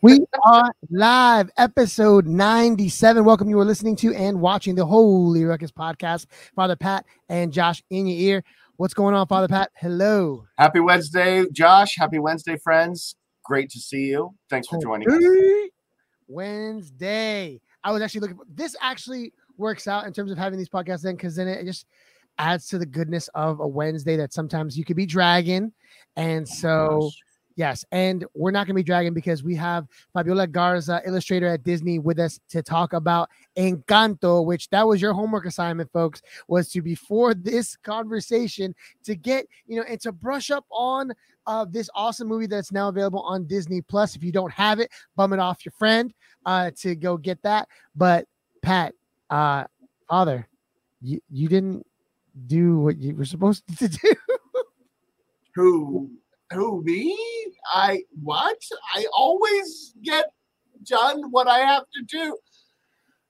we are live, episode 97. Welcome. You are listening to and watching the Holy Ruckus podcast. Father Pat and Josh in your ear. What's going on, Father Pat? Hello. Happy Wednesday, Josh. Happy Wednesday, friends. Great to see you. Thanks for joining us. Wednesday. I was actually looking for this actually works out in terms of having these podcasts then because then it just adds to the goodness of a Wednesday that sometimes you could be dragging. And so Yes, and we're not going to be dragging because we have Fabiola Garza, illustrator at Disney, with us to talk about Encanto, which that was your homework assignment, folks, was to before this conversation to get you know and to brush up on uh, this awesome movie that's now available on Disney Plus. If you don't have it, bum it off your friend uh, to go get that. But Pat, uh, Father, you you didn't do what you were supposed to do. Who who me? I what? I always get done what I have to do.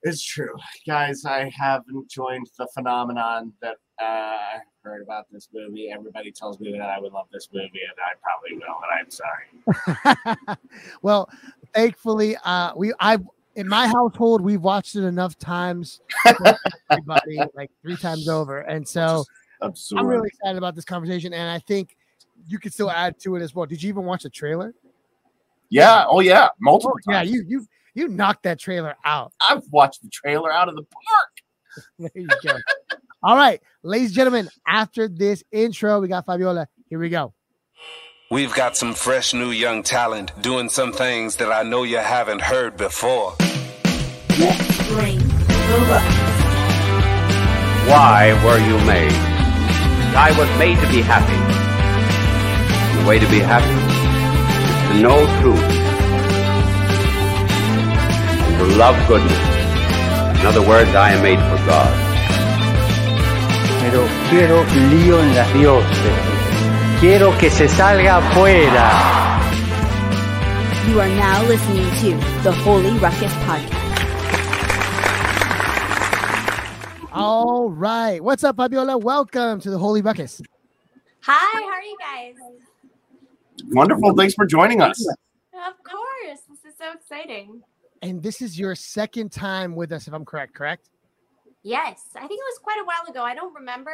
It's true, guys. I haven't joined the phenomenon that uh, I heard about this movie. Everybody tells me that I would love this movie, and I probably will. And I'm sorry. well, thankfully, uh, we I in my household we've watched it enough times, everybody like three times over, and so I'm really excited about this conversation. And I think you could still add to it as well. Did you even watch the trailer? Yeah. Oh yeah. Multiple oh, times. Yeah. You you you knocked that trailer out. I've watched the trailer out of the park. there you go. All right, ladies and gentlemen. After this intro, we got Fabiola. Here we go. We've got some fresh new young talent doing some things that I know you haven't heard before. Let's bring the Why were you made? I was made to be happy. The way to be happy is to know truth and to love goodness. In other words, I am made for God. Pero quiero lío en las dioses. Quiero que se salga afuera. You are now listening to the Holy Ruckus Podcast. All right. What's up, Fabiola? Welcome to the Holy Ruckus. Hi, how are you guys? Wonderful. Thanks for joining us. Of course. This is so exciting. And this is your second time with us, if I'm correct, correct? Yes. I think it was quite a while ago. I don't remember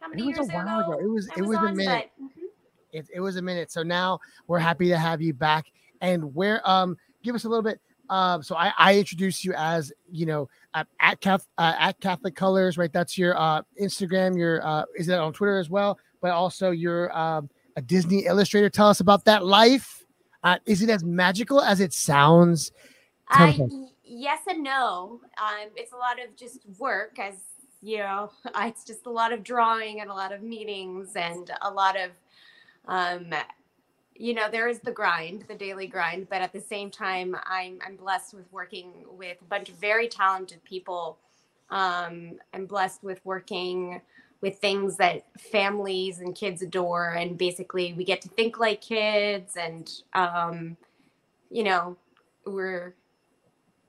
how many it was years a while ago. ago. It was it was, was a minute. But, mm-hmm. it, it was a minute. So now we're happy to have you back. And where um give us a little bit um, so I, I introduced you as you know at at, Catholic, uh, at Catholic Colors, right? That's your uh, Instagram. Your uh, is that on Twitter as well? But also your um, a Disney illustrator. Tell us about that life. Uh, is it as magical as it sounds? Yes and no. Um, it's a lot of just work, as you know. It's just a lot of drawing and a lot of meetings and a lot of, um, you know, there is the grind, the daily grind. But at the same time, I'm I'm blessed with working with a bunch of very talented people. Um, I'm blessed with working with things that families and kids adore and basically we get to think like kids and um, you know we're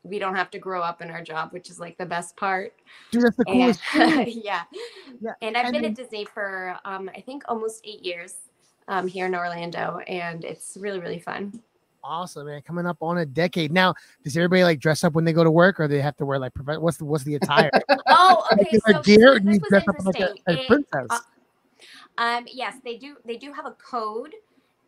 we don't have to grow up in our job which is like the best part. Dude, that's the coolest and, yeah. yeah and i've and been then, at disney for um, i think almost eight years um, here in orlando and it's really really fun awesome, man. Coming up on a decade. Now, does everybody like dress up when they go to work or they have to wear like what's the what's the attire? oh, okay. so gear you dress up like a, a princess. Uh, um, yes, they do they do have a code.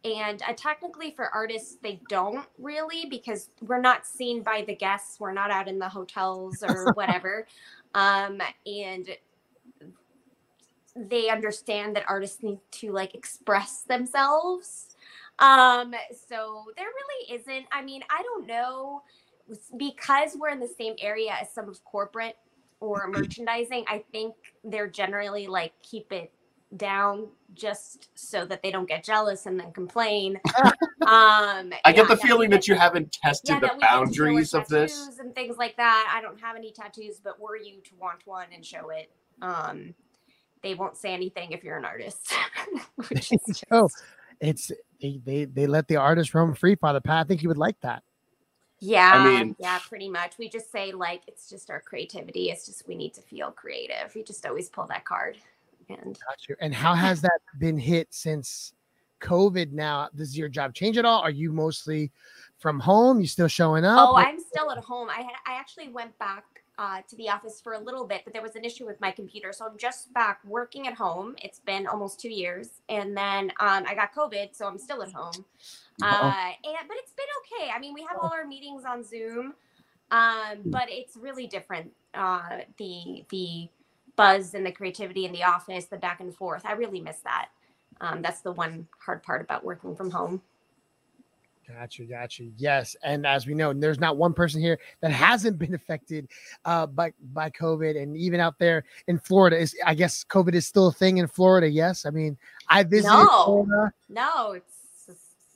And uh, technically, for artists, they don't really because we're not seen by the guests. We're not out in the hotels or whatever. um, and they understand that artists need to like express themselves um, so there really isn't. I mean, I don't know because we're in the same area as some of corporate or merchandising. I think they're generally like keep it down just so that they don't get jealous and then complain. um, I get the feeling that you haven't tested yeah, the boundaries of this and things like that. I don't have any tattoos, but were you to want one and show it, um, they won't say anything if you're an artist. just... oh, it's they, they they let the artist roam free, Father Pat. I think you would like that. Yeah, I mean, yeah, pretty much. We just say like it's just our creativity. It's just we need to feel creative. We just always pull that card. And and how has that been hit since COVID now, does your job change at all? Are you mostly from home? You still showing up? Oh, I'm still at home. I had, I actually went back uh, to the office for a little bit, but there was an issue with my computer, so I'm just back working at home. It's been almost two years, and then um, I got COVID, so I'm still at home. Uh, and but it's been okay. I mean, we have all our meetings on Zoom, um, but it's really different. Uh, the the buzz and the creativity in the office, the back and forth. I really miss that. Um, that's the one hard part about working from home. Gotcha, gotcha. Yes, and as we know, there's not one person here that hasn't been affected uh, by by COVID, and even out there in Florida, is I guess COVID is still a thing in Florida. Yes, I mean I visited No. Florida. No, it's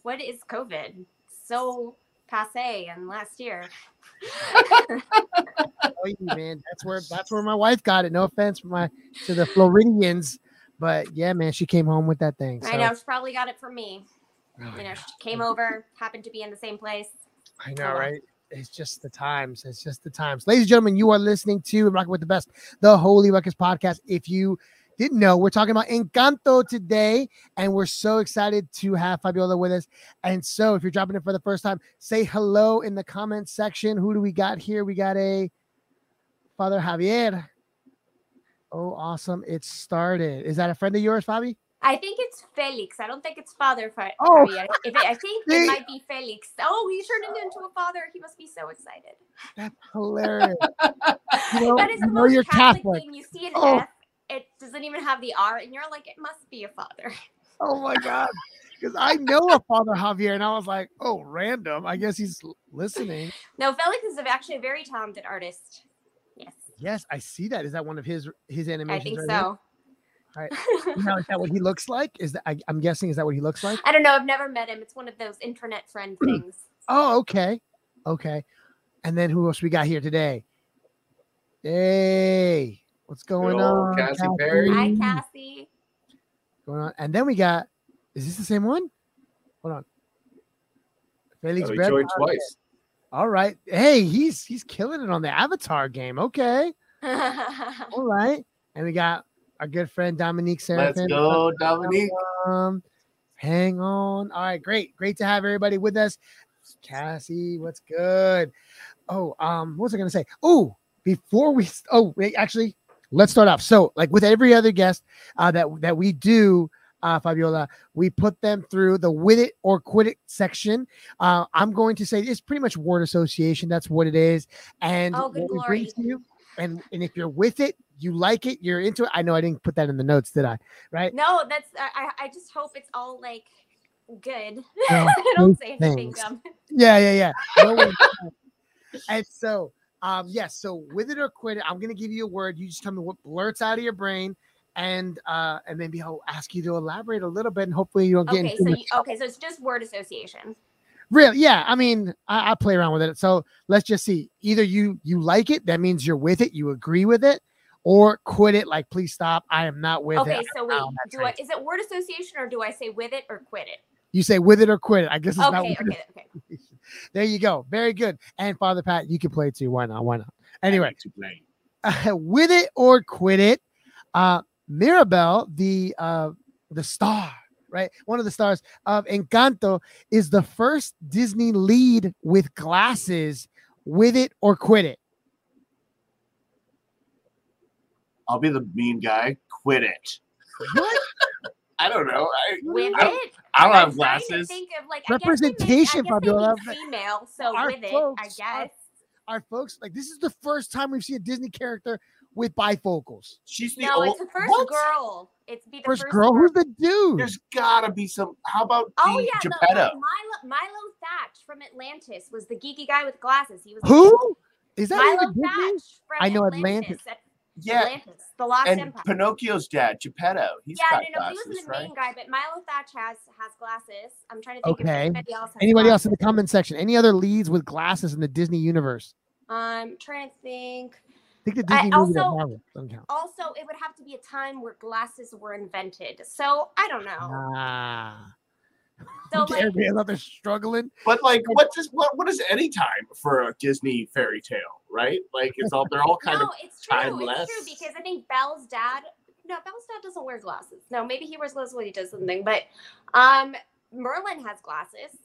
what is COVID? So passe and last year. Oh, man, that's where that's where my wife got it. No offense, my to the Floridians, but yeah, man, she came home with that thing. I know she probably got it from me. Oh, You know, she came oh. over, happened to be in the same place. I know, Oh, right? It's just the times. It's just the times. Ladies and gentlemen, you are listening to Rocking with the Best, the Holy Ruckus podcast. If you didn't know, we're talking about Encanto today, and we're so excited to have Fabiola with us. And so, if you're dropping in for the first time, say hello in the comments section. Who do we got here? We got a Father Javier. Oh, awesome. It started. Is that a friend of yours, Fabi? I think it's Felix. I don't think it's father. Fa- Oh. If it, I think See? it might be Felix. Oh, he turned it into a father. He must be so excited. That's hilarious. You know, that is the know most you're Catholic, Catholic. thing. You see an Oh. F, it doesn't even have the R, and you're like, it must be a father. Oh my god. Because I know a Father Javier, and I was like, oh, random. I guess he's listening. No, Felix is actually a very talented artist. Yes, Yes, I see that. Is that one of his his animations? I think right so. Right. Now, is that what he looks like? Is that I, I'm guessing is that what he looks like? I don't know. I've never met him. It's one of those internet friend things. Oh, okay. Okay. And then who else we got here today? Hey, what's going Good on? Cassie Perry. Hi, Cassie. Going on. And then we got is this the same one? Hold on. Felix Oh, he Brett- joined twice. All right. Hey, he's he's killing it on the Avatar game. Okay. All right. And we got our good friend Dominique Let's go, Dominique. Um, hang on. All right, great. Great to have everybody with us. Cassie, what's good? Oh, um, what was I gonna say? Oh, before we oh wait, actually, let's start off. So, like with every other guest uh that that we do, uh Fabiola, we put them through the with it or quit it section. Uh I'm going to say it's pretty much word association. That's what it is. And Oh, good what we bring to you, and and if you're with it, you like it, you're into it. I know I didn't put that in the notes, did I? Right? no, that's. I. I just hope it's all like good. I don't say anything dumb. Yeah, yeah, yeah. No and so, um, yes. so with it or quit it, I'm gonna give you a word. You just tell me what blurts out of your brain, and uh, and maybe I'll ask you to elaborate a little bit, and hopefully you don't get Okay, into so you, okay, so it's just word association. Real, yeah. I mean, I, I play around with it. So let's just see. Either you you like it, that means you're with it, you agree with it, or quit it. Like, please stop. I am not with Okay, it. Okay so wait, out on that do I, is it word association or do I say with it or quit it? You say with it or quit it. I guess it's not. Okay, word okay, okay. association. There you go. Very good. And Father Pat, you can play too. Why not? Why not? Anyway, to play. with it or quit it. Uh, Mirabel, the uh, the star, right? One of the stars of Encanto, is the first Disney lead with glasses. With it or quit it. I'll be the mean guy. Quit it. What? I don't know. I, With I don't, it. I don't I'm have glasses. Think of like Representation, I guess they make, I guess Fabiola. female, so Our with it, I folks are- guess. Our folks, like this is the first time we've seen a Disney character with bifocals. She's the No, old. it's the first what? girl. It's be the First, first, girl, who's the dude? There's gotta be some. How about Oh the yeah, no, Geppetto? Milo, Milo Thatch from Atlantis was the geeky guy with glasses. He was Who is that? Milo? Thatch from I know Atlantis. Atlantis. At- yeah, Atlantis, the Lost and Empire. Pinocchio's dad, Geppetto. He's yeah, got no, no, he wasn't the right? main guy, but Milo Thatch has has glasses. I'm trying to think Okay. if anybody else. Has Anybody else in the comment section? Any other leads with glasses in the Disney universe? I'm trying to think. I think the I Disney movie also- Marvel doesn't count. Also, it would have to be a time where glasses were invented. So I don't know. Ah. So Okay, like, everybody else out there struggling. But like, what does what what is any time for a Disney fairy tale, right? Like, it's all they're all kind no, of it's true. timeless. It's true because I think Belle's dad no, Belle's dad doesn't wear glasses. No, maybe he wears glasses when he does something, but um, Merlin has glasses,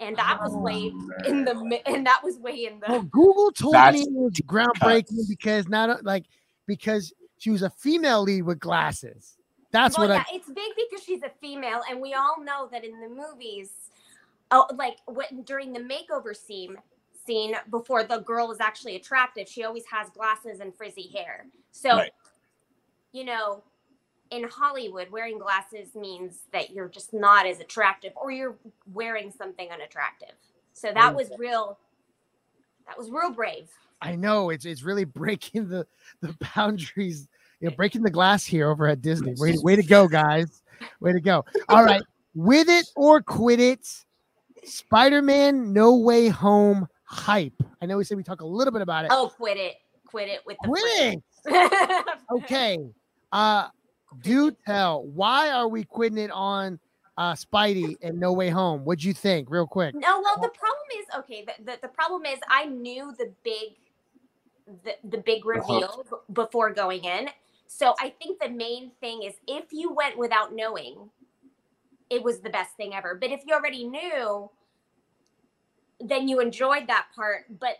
and that was oh, way in the mi- and that was way in the. Well, Google told That's me it was groundbreaking because not like because she was a female lead with glasses. That's well, what yeah, it's big because she's a female, and we all know that in the movies, oh, like when during the makeover scene, scene before the girl is actually attractive, she always has glasses and frizzy hair. So, Right. you know, in Hollywood, wearing glasses means that you're just not as attractive, or you're wearing something unattractive. So that was real. That was real brave. I, know it's it's really breaking the the boundaries, you know, breaking the glass here over at Disney. Way, way to go, guys. Way to go. All right, with it or quit it. Spider-Man No Way Home hype. I know we said we talk a little bit about it. Oh, quit it, quit it with the Quit frizzy. it. Okay. Uh do tell why are we quitting it on uh Spidey and No Way Home? What'd you think, real quick? No, well, the problem is okay. The, the, the problem is I knew the big, the, the big reveal b- before going in. So I think the main thing is if you went without knowing, it was the best thing ever. But if you already knew, then you enjoyed that part. But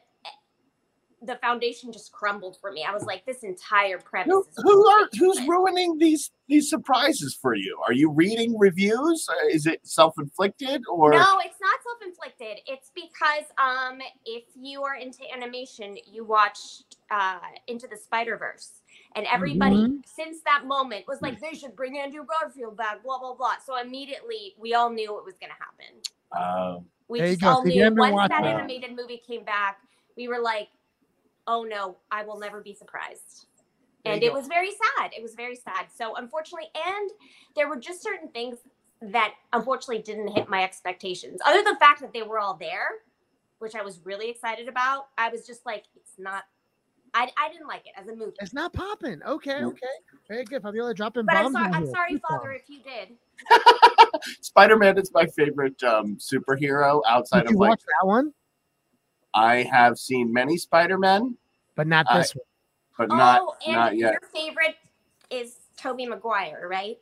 the foundation just crumbled for me. I was like, this entire premise. Who, is who are who's ruining these these surprises for you? Are you reading reviews? Uh, Is it self inflicted or No, it's not self-inflicted. It's because um if you are into animation, you watched uh Into the Spider-Verse. And everybody Mhm. since that moment was like, they should bring Andrew Garfield back, blah blah blah. So immediately we all knew it was gonna happen. Um, We There you just all knew once that that. animated movie came back, we were like, oh no, I will never be surprised. And it go. was very sad. It was very sad. So unfortunately, and there were just certain things that unfortunately didn't hit my expectations. Other than the fact that they were all there, which I was really excited about, I was just like, it's not. I, I didn't like it as a movie. It's not popping. Okay, okay. Very good. Fabiola dropping But I'm bombs. sorry, I'm here. sorry, Father, if you did. Spider Man is my favorite um, superhero outside Did of you like watch that one? I have seen many Spider Men, But not I- this one. but oh, not and not yet. your favorite is Tobey Maguire, right?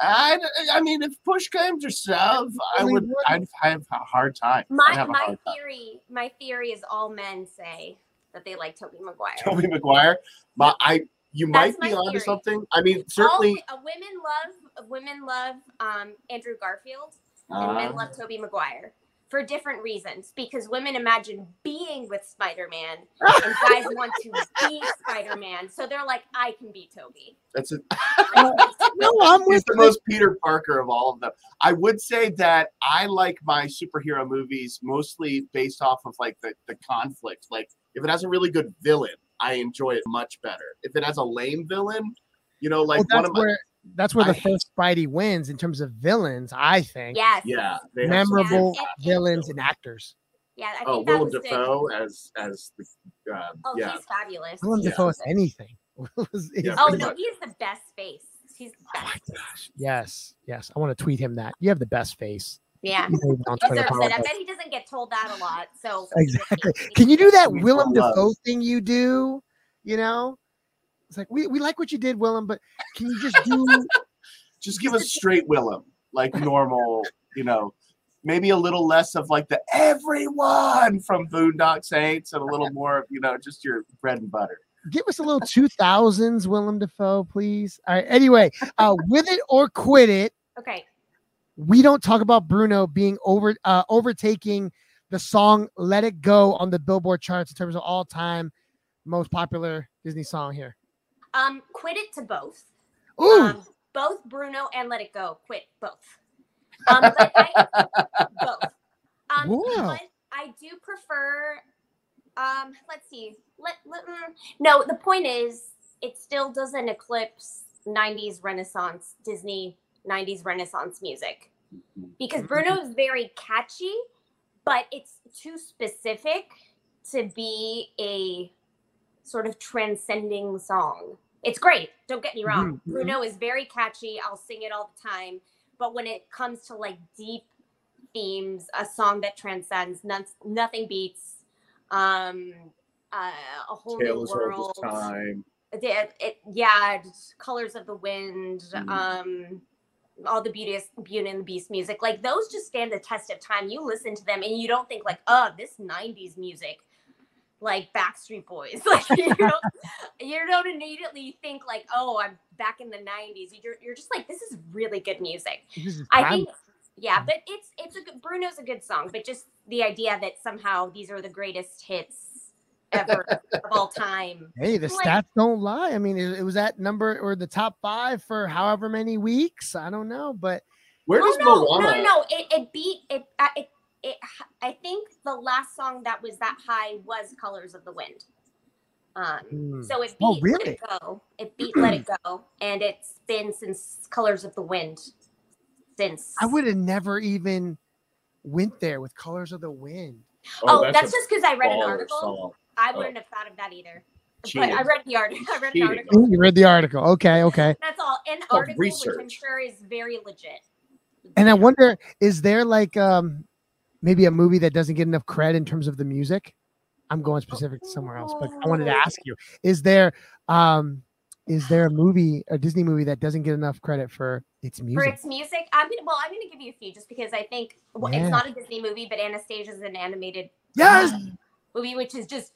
I, I mean, if push came to shove, I would. I'd have a hard time. My have a my hard time. theory, my theory is all men say that they like Tobey Maguire. Tobey Maguire, but I. You might be my onto something. I mean, certainly. wi- uh, women love women love um, Andrew Garfield, and men uh, love Tobey Maguire for different reasons. Because women imagine being with Spider Man, and guys want to be Spider Man. So they're like, I can be Tobey. that's it. No, I'm with the most Peter Parker of all of them. I would say that I like my superhero movies mostly based off of like the, the conflict. Like if it has a really good villain, I enjoy it much better. If it has a lame villain, you know, like Well, one of my where that's where the I- first Spidey wins in terms of villains. I think Yes. yeah, they memorable Yeah, and- villains and actors. Yeah. I think Oh, that Willem was good. Dafoe as as the uh, Oh, yeah. he's fabulous. Willem He's Dafoe is so- anything. Yeah, Oh no, much. he's the best face. He's the Oh my best. gosh. Yes, yes. I want to tweet him that. You have the best face. Yeah. You know, on He Twitter, deserves it. I bet he doesn't get told that a lot. So Exactly. Can you do that We Willem Dafoe thing you do? You know, it's like we, we like what you did, Willem, but can you just do? Just give us straight Willem, like normal, you know. Maybe a little less of like the everyone from Boondock Saints and a little more of, you know, just your bread and butter. give us a little two thousands Willem Dafoe, please. All right. Anyway, uh, with it or quit it. Okay. We don't talk about Bruno being over uh, overtaking the song "Let It Go" on the Billboard charts in terms of all time most popular Disney song here. Um, quit it to both. Ooh, Um, both Bruno and Let It Go. Quit both. Um, but I, both. Um, Wow. I do prefer. Um, let's see. Let, let mm, no. The point is, it still doesn't eclipse '90s Renaissance Disney '90s Renaissance music because Bruno is very catchy, but it's too specific to be a sort of transcending song. It's great. Don't get me wrong. Mhm, mhm. Bruno is very catchy. I'll sing it all the time. But when it comes to like deep themes, a song that transcends, none, nothing beats um, uh, a whole Tales new of world. time. the, it, yeah, Colors of the Wind, Mhm. um, all the Beauty, Beauty and the Beast music, like those just stand the test of time. You listen to them and you don't think like, oh, this '90s music, like Backstreet Boys, like you don't, you don't immediately think like, oh, I'm back in the '90s. You're you're just like, this is really good music. This is I think, yeah, but it's it's a good, Bruno's a good song, but just the idea that somehow these are the greatest hits ever of all time. Hey, the Like- stats don't lie. I mean, it, it was at number or the top five for however many weeks. I don't know, but Where Oh does no, Moana? no, no, no! It, it beat it, uh, it. It. I think the last song that was that high was "Colors of the Wind." Um, Hmm. so it beat Oh, "Let really? It Go." It beat "Let It Go," and it's been since "Colors of the Wind." Since I would have never even went there with Colors of the Wind. Oh, that's, a just because I read an article. song. I Oh. wouldn't have thought of that either. Cheating. But I read the article. I read Cheating. an article. You read the article. Okay, okay. That's all. An called article, which I'm sure is very legit. And I wonder, is there like um maybe a movie that doesn't get enough credit in terms of the music? I'm going specific to somewhere else, but I wanted to Oh. ask you: Is there um is there a movie, a Disney movie that doesn't get enough credit for its music? For its music, I'm gonna. Well, I'm gonna give you a few just because I think well, Yeah. it's not a Disney movie, but Anastasia is an animated Yes. movie, which is just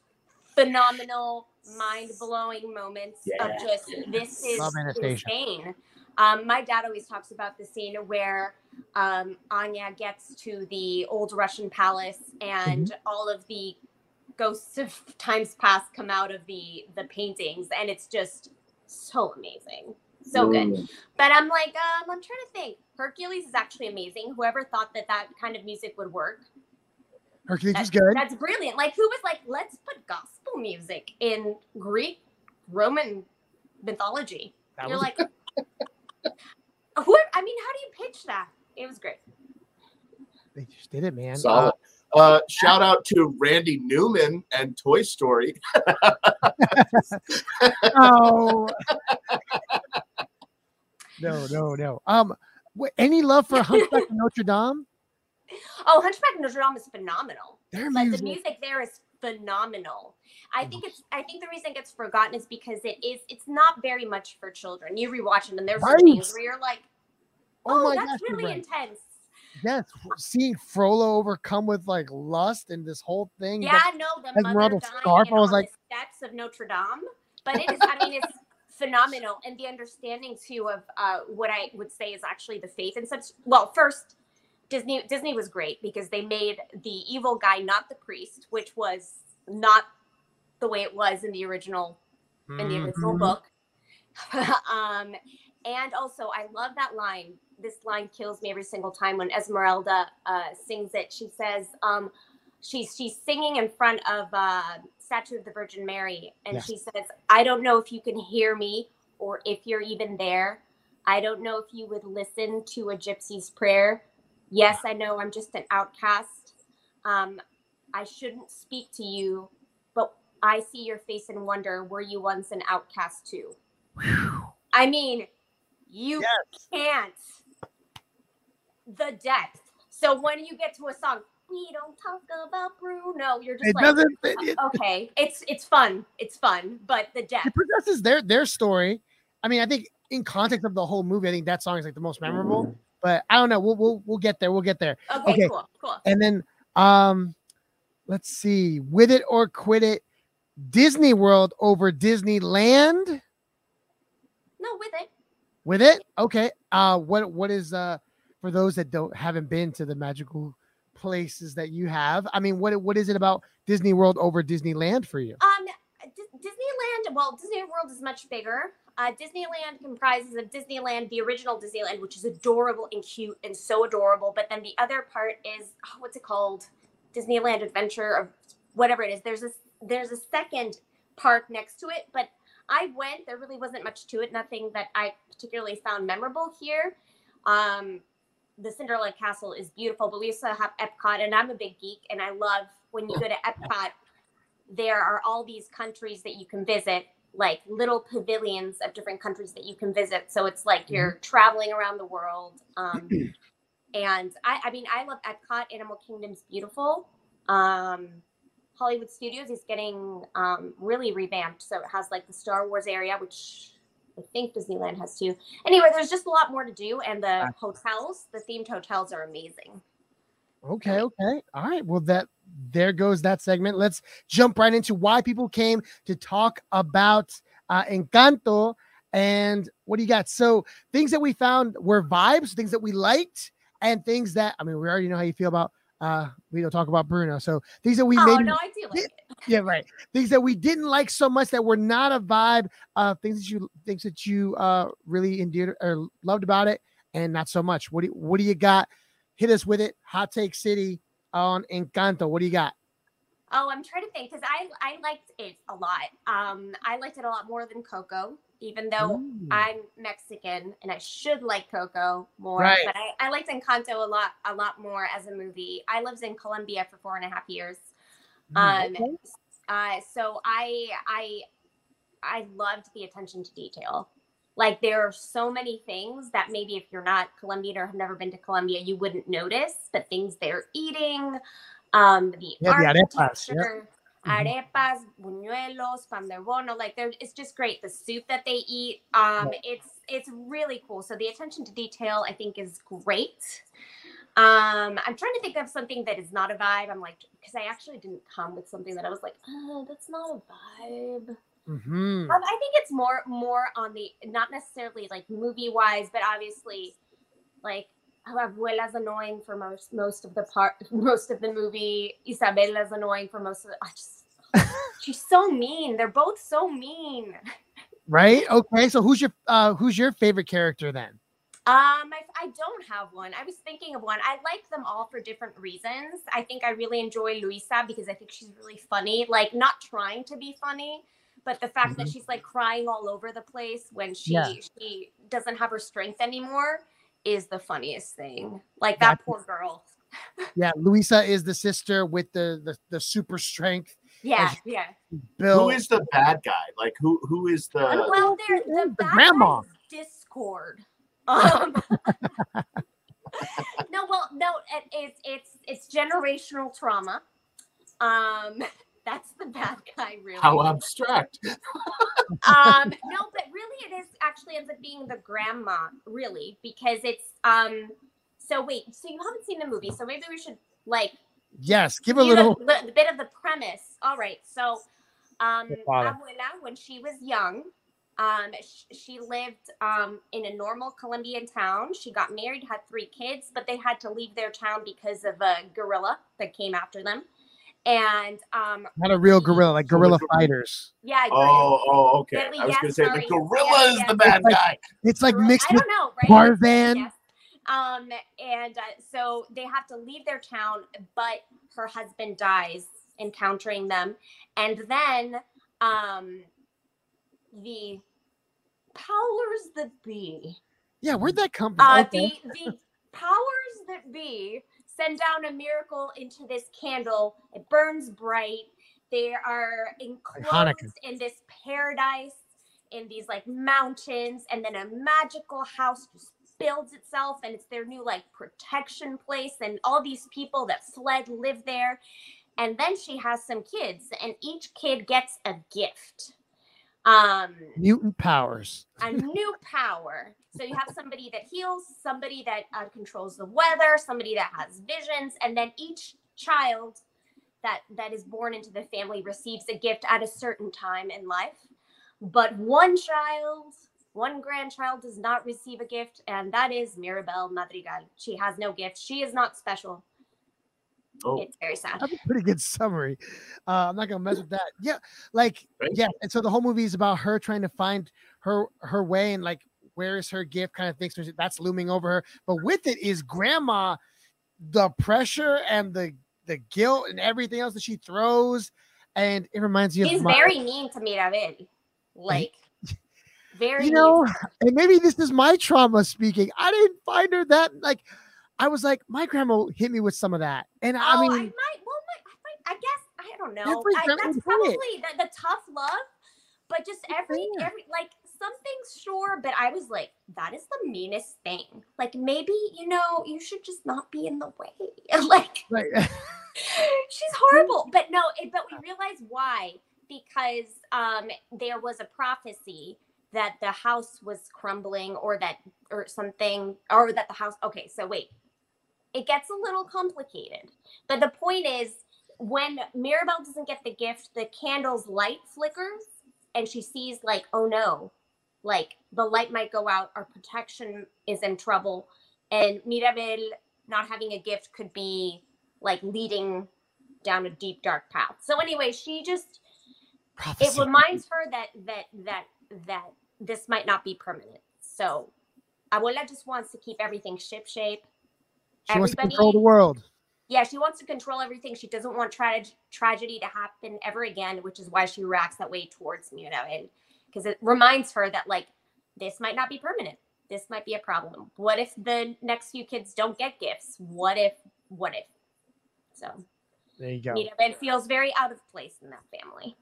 phenomenal, mind blowing moments of just this is insane. Um, my dad always talks about the scene where um, Anya gets to the old Russian palace and Mm-hmm. all of the ghosts of times past come out of the the paintings, and it's just so amazing, so good. Mm. But I'm like, um, I'm trying to think. Hercules is actually amazing. Whoever thought that that kind of music would work, Hercules that- was good. that's brilliant. Like, who was like, let's put gospel music in Greek, Roman mythology? That You're was- like, who? I mean, how do you pitch that? It was great. They just did it, man. Solid. Uh, shout out to Randy Newman and Toy Story. Oh. no, no, no. Um, wh- any love for Hunchback of Notre Dame? Oh, Hunchback of Notre Dame is phenomenal. Their Like music. the music there is phenomenal. I think it's. I think the reason it gets forgotten is because it is. It's not very much for children. You rewatch it and there's Right. things where you're like, Oh oh, that's gosh, really right. intense. Yes, seeing Frollo overcome with like lust and this whole thing. Yeah, that- no, the mother scarf, I was like- steps of Notre Dame. But it is, I mean, it's phenomenal, and the understanding too of uh, what I would say is actually the faith and such. Well, first, Disney Disney was great because they made the evil guy not the priest, which was not the way it was in the original in the original Mhm. book. um, and also, I love that line. This line kills me every single time when Esmeralda uh, sings it. She says, um, she's she's singing in front of uh, statue of the Virgin Mary, and Yes. she says, "I don't know if you can hear me or if you're even there. I don't know if you would listen to a gypsy's prayer. Yes, I know I'm just an outcast. Um, I shouldn't speak to you, I see your face and wonder, were you once an outcast too? I mean, you can't. The depth. So when you get to a song, we don't talk about Bruno, you're just It like, doesn't. It, it, okay, it's it's fun, it's fun, but the depth. it possesses their their story. I mean, I think in context of the whole movie, I think that song is like the most memorable. But I don't know. We'll we'll we'll get there. We'll get there. Okay, okay. cool, cool. And then um, let's see, with it or quit it, Disney World over Disneyland. No, with it. With it, okay. Uh, what what is uh for those that don't haven't been to the magical places that you have? I mean, what what is it about Disney World over Disneyland for you? Um, D- Disneyland. Well, Disney World is much bigger. Uh, Disneyland comprises of Disneyland, the original Disneyland, which is adorable and cute and so adorable. But then the other part is oh, what's it called? Disneyland Adventure or whatever it is. There's a there's a second park next to it, but I went. There really wasn't much to it. Nothing that I particularly found memorable here. Um, the Cinderella Castle is beautiful, but we also have Epcot, and I'm a big geek, and I love when you go to Epcot. There are all these countries that you can visit, like little pavilions of different countries that you can visit. So it's like you're traveling around the world. Um, and I, I mean, I love Epcot. Animal Kingdom's beautiful. Um, Hollywood Studios is getting um, really revamped. So it has like the Star Wars area, which I think Disneyland has too. Anyway, there's just a lot more to do, and the hotels, the themed hotels, are amazing. Okay, okay. All right. Well, that there goes that segment. Let's jump right into why people came to talk about uh, Encanto. And what do you got? So, things that we found were vibes, things that we liked, and things that I mean, we already know how you feel about. Uh, we don't talk about Bruno. So things that we oh maybe no, I do like it. yeah, right. Things that we didn't like so much that were not a vibe. Uh, things that you things that you uh really endeared or loved about it, and not so much. What do you, what do you got? Hit us with it. Hot Take City on Encanto. What do you got? Oh, I'm trying to think because I I liked it a lot. Um, I liked it a lot more than Coco, even though Ooh. I'm Mexican and I should like Coco more. Right. But I, I liked Encanto a lot a lot more as a movie. I lived in Colombia for four and a half years. Um, Okay. uh, so I I I loved the attention to detail. Like there are so many things that maybe if you're not Colombian or have never been to Colombia, you wouldn't notice. But things they're eating, um, the Yeah, the arepas, Mhm. arepas, buñuelos, pan de bono, like they're it's just great. The soup that they eat, um, it's it's really cool. So the attention to detail, I think, is great. Um, I'm trying to think of something that is not a vibe. I'm like, because I actually didn't come with something that I was like, oh, that's not a vibe. Mm-hmm. Um, I think it's more more on the not necessarily like movie wise, but obviously, like Abuela's annoying for most most of the part most of the movie. Isabella's annoying for most of the. I just she's so mean. They're both so mean. Right. Okay. So who's your uh who's your favorite character then? Um, I, I don't have one. I was thinking of one. I like them all for different reasons. I think I really enjoy Luisa because I think she's really funny. Like not trying to be funny, but the fact that she's like crying all over the place when she Yeah. she doesn't have her strength anymore is the funniest thing. Like that Gotcha. poor girl. Yeah, Luisa is the sister with the the, the super strength. Yeah, yeah. Bill. Who is the bad guy? Like who? Who is the? well, they're the, the bad grandma. Discord. Um, no, well, no, it, it's it's it's generational trauma. Um, that's the bad guy, really. How abstract. um, no, but really, it is actually ends up being the grandma, really, because it's um. So wait, so you haven't seen the movie, so maybe we should like Yes, give a little. the, the bit of the premise. All right. So, um, Abuela, when she was young, um, sh- she lived um, in a normal Colombian town. She got married, had three kids, but they had to leave their town because of a guerrilla that came after them. And um, Not a real gorilla, like guerrilla gor- fighters. yeah, I agree. Oh, oh, okay. Deadly I was Yes, gonna say the gorilla Yes, is yes. the bad guy. It's like mixed I with don't know, right? Tarzan. Yes. Um, and uh, so they have to leave their town, but her husband dies encountering them, and then um, the powers that be, Yeah, where'd that come from? uh, Okay. the the powers that be send down a miracle into this candle. It burns bright. They are enclosed Hanukkah. in this paradise in these like mountains, and then a magical house just builds itself, and it's their new like protection place, and all these people that fled live there. And then she has some kids, and each kid gets a gift. Um, Mutant powers. a new power. So you have somebody that heals, somebody that uh, controls the weather, somebody that has visions, and then each child that that is born into the family receives a gift at a certain time in life. But one child, one grandchild does not receive a gift, and that is Mirabel Madrigal. She has no gift. She is not special. Oh, It's very sad. That's a pretty good summary. Uh, I'm not gonna mess with that. Yeah, like Right. yeah, and so the whole movie is about her trying to find her her way and like where is her gift kind of thing. So that's looming over her. But with it is grandma, the pressure and the the guilt and everything else that she throws, and it reminds you He's of my, very mean to Mirabel. Like very you know, her. and maybe this is my trauma speaking. I didn't find her that like. I was like, my grandma hit me with some of that, and I oh, mean, I might. Well, my, I, might, I guess I don't know. Every I, that's probably the, the tough love, but just every every like some things sure. But I was like, that is the meanest thing. Like maybe you know you should just not be in the way. like right. she's horrible. But no, it, but we realize why because um, there was a prophecy that the house was crumbling or that or something or that the house. Okay, so wait, it gets a little complicated. But the point is, when Mirabel doesn't get the gift, the candle's light flickers, and she sees like, oh no, like the light might go out, our protection is in trouble, and Mirabel not having a gift could be like leading down a deep dark path. So anyway, she just it reminds her that that that that this might not be permanent. So Abuela just wants to keep everything ship shape. She wants to control the world. Yeah, she wants to control everything. She doesn't want tra- tragedy to happen ever again, which is why she reacts that way towards me, you know, and because it reminds her that like this might not be permanent. This might be a problem. What if the next few kids don't get gifts? What if? What if? So there you go. You know, it feels very out of place in that family.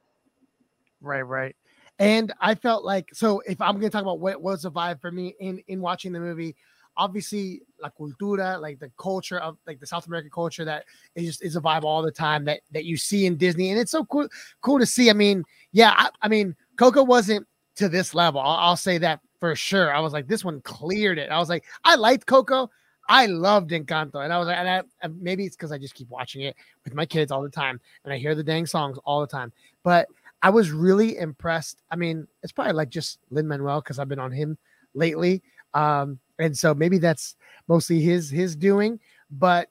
Right, right. And I felt like so if I'm gonna talk about what was a vibe for me in in watching the movie, obviously la cultura, like the culture of like the South American culture that is just is a vibe all the time that that you see in Disney, and it's so cool cool to see. I mean, yeah, I, I mean, Coco wasn't to this level. I'll, I'll, say that for sure. I was like, this one cleared it. I was like, I liked Coco. I loved Encanto, and I was like, and I, maybe it's because I just keep watching it with my kids all the time, and I hear the dang songs all the time. But I was really impressed. I mean, it's probably like just Lin Manuel because I've been on him lately, um, and so maybe that's mostly his his doing. But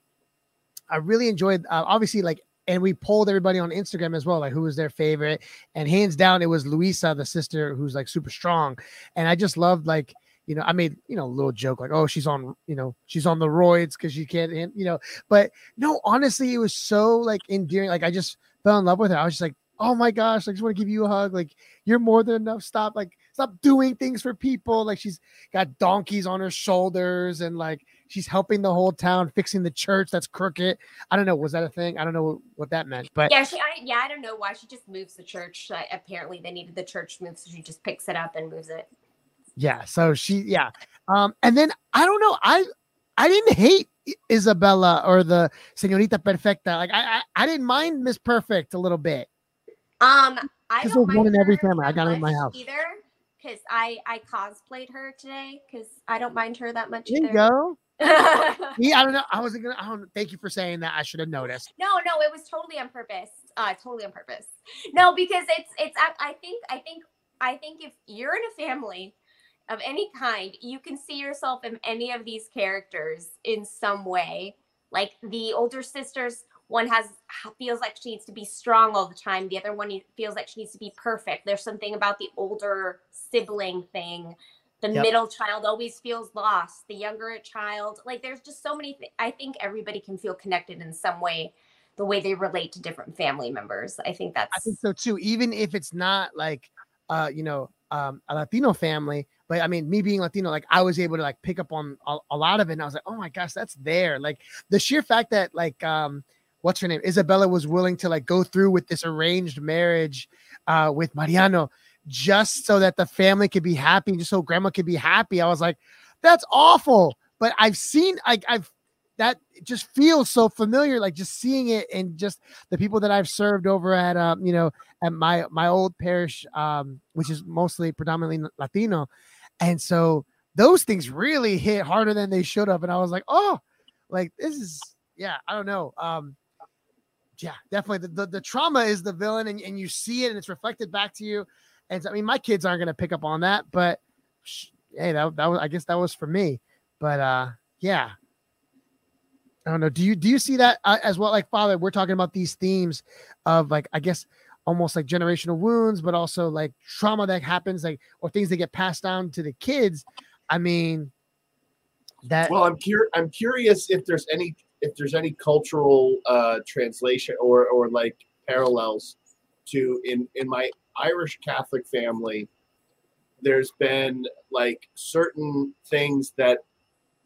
I really enjoyed, uh, obviously, like, and we polled everybody on Instagram as well, like who was their favorite, and hands down, it was Luisa, the sister who's like super strong, and I just loved like you know, I made, you know, a little joke like, oh, she's on, you know, she's on the roids because she can't, you know, but no, honestly, it was so like endearing. Like I just fell in love with her. I was just like, oh my gosh, I just want to give you a hug. Like you're more than enough. Stop, like stop doing things for people. Like she's got donkeys on her shoulders and like she's helping the whole town fixing the church that's crooked. I don't know. Was that a thing? I don't know what that meant. But yeah, she, I, yeah, I don't know why she just moves the church. Uh, apparently, they needed the church moved, so she just picks it up and moves it. Yeah. So she, yeah. Um, and then I don't know. I I didn't hate Isabella or the Señorita Perfecta. Like I, I, I didn't mind Miss Perfect a little bit. Um, I don't mind one in every family. I got in my house either because I I cosplayed her today because I don't mind her that much. There either. you go. yeah, I don't know. I wasn't gonna. I don't. Thank you for saying that. I should have noticed. No, no, it was totally on purpose. Uh, totally on purpose. No, because it's it's. I, I think I think I think if you're in a family of any kind, you can see yourself in any of these characters in some way. Like the older sisters one has feels like she needs to be strong all the time the other one feels like she needs to be perfect there's something about the older sibling thing the yep. middle child always feels lost the younger child like there's just so many th- i think everybody can feel connected in some way the way they relate to different family members i think that's i think so too even if it's not like uh you know um a latino family but I mean, me being Latino, like I was able to like pick up on a, a, lot of it. And I was like, oh my gosh, that's there. Like the sheer fact that like um what's her name? isabella was willing to like go through with this arranged marriage uh, with Mariano just so that the family could be happy, just so grandma could be happy. I was like, that's awful. But I've seen, like, I've that just feels so familiar, like just seeing it and just the people that I've served over at, um, you know, at my my old parish, um, which is mostly predominantly Latino, and so those things really hit harder than they should have. And I was like, oh, like this is, yeah, I don't know. Um, yeah, definitely. The, the, the, trauma is the villain, and, and you see it, and it's reflected back to you. And I mean, my kids aren't going to pick up on that, but hey, that, that was I guess that was for me. But uh, yeah, I don't know. Do you do you see that uh, as well? Like father, we're talking about these themes of like I guess almost like generational wounds, but also like trauma that happens, like or things that get passed down to the kids. I mean, that. Well, I'm cur- I'm curious if there's any if there's any cultural uh, translation or or like parallels to in in my Irish Catholic family, there's been like certain things that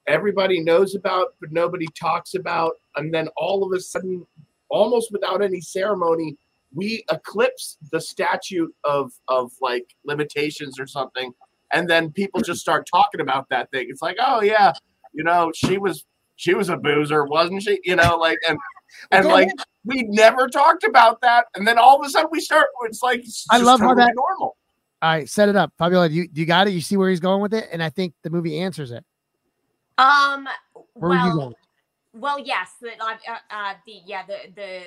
everybody knows about but nobody talks about, and then all of a sudden, almost without any ceremony, we eclipse the statute of of like limitations or something, and then people just start talking about that thing. It's like, oh yeah, you know, she was she was a boozer, wasn't she? You know, like and and like ahead. we never talked about that, and then all of a sudden we start. It's like it's I just love how that- normal. All right, set it up, Fabiola. You you got it. You see where he's going with it, and I think the movie answers it. Um. Where were you well, going? well, yes. The, uh, uh, the yeah the the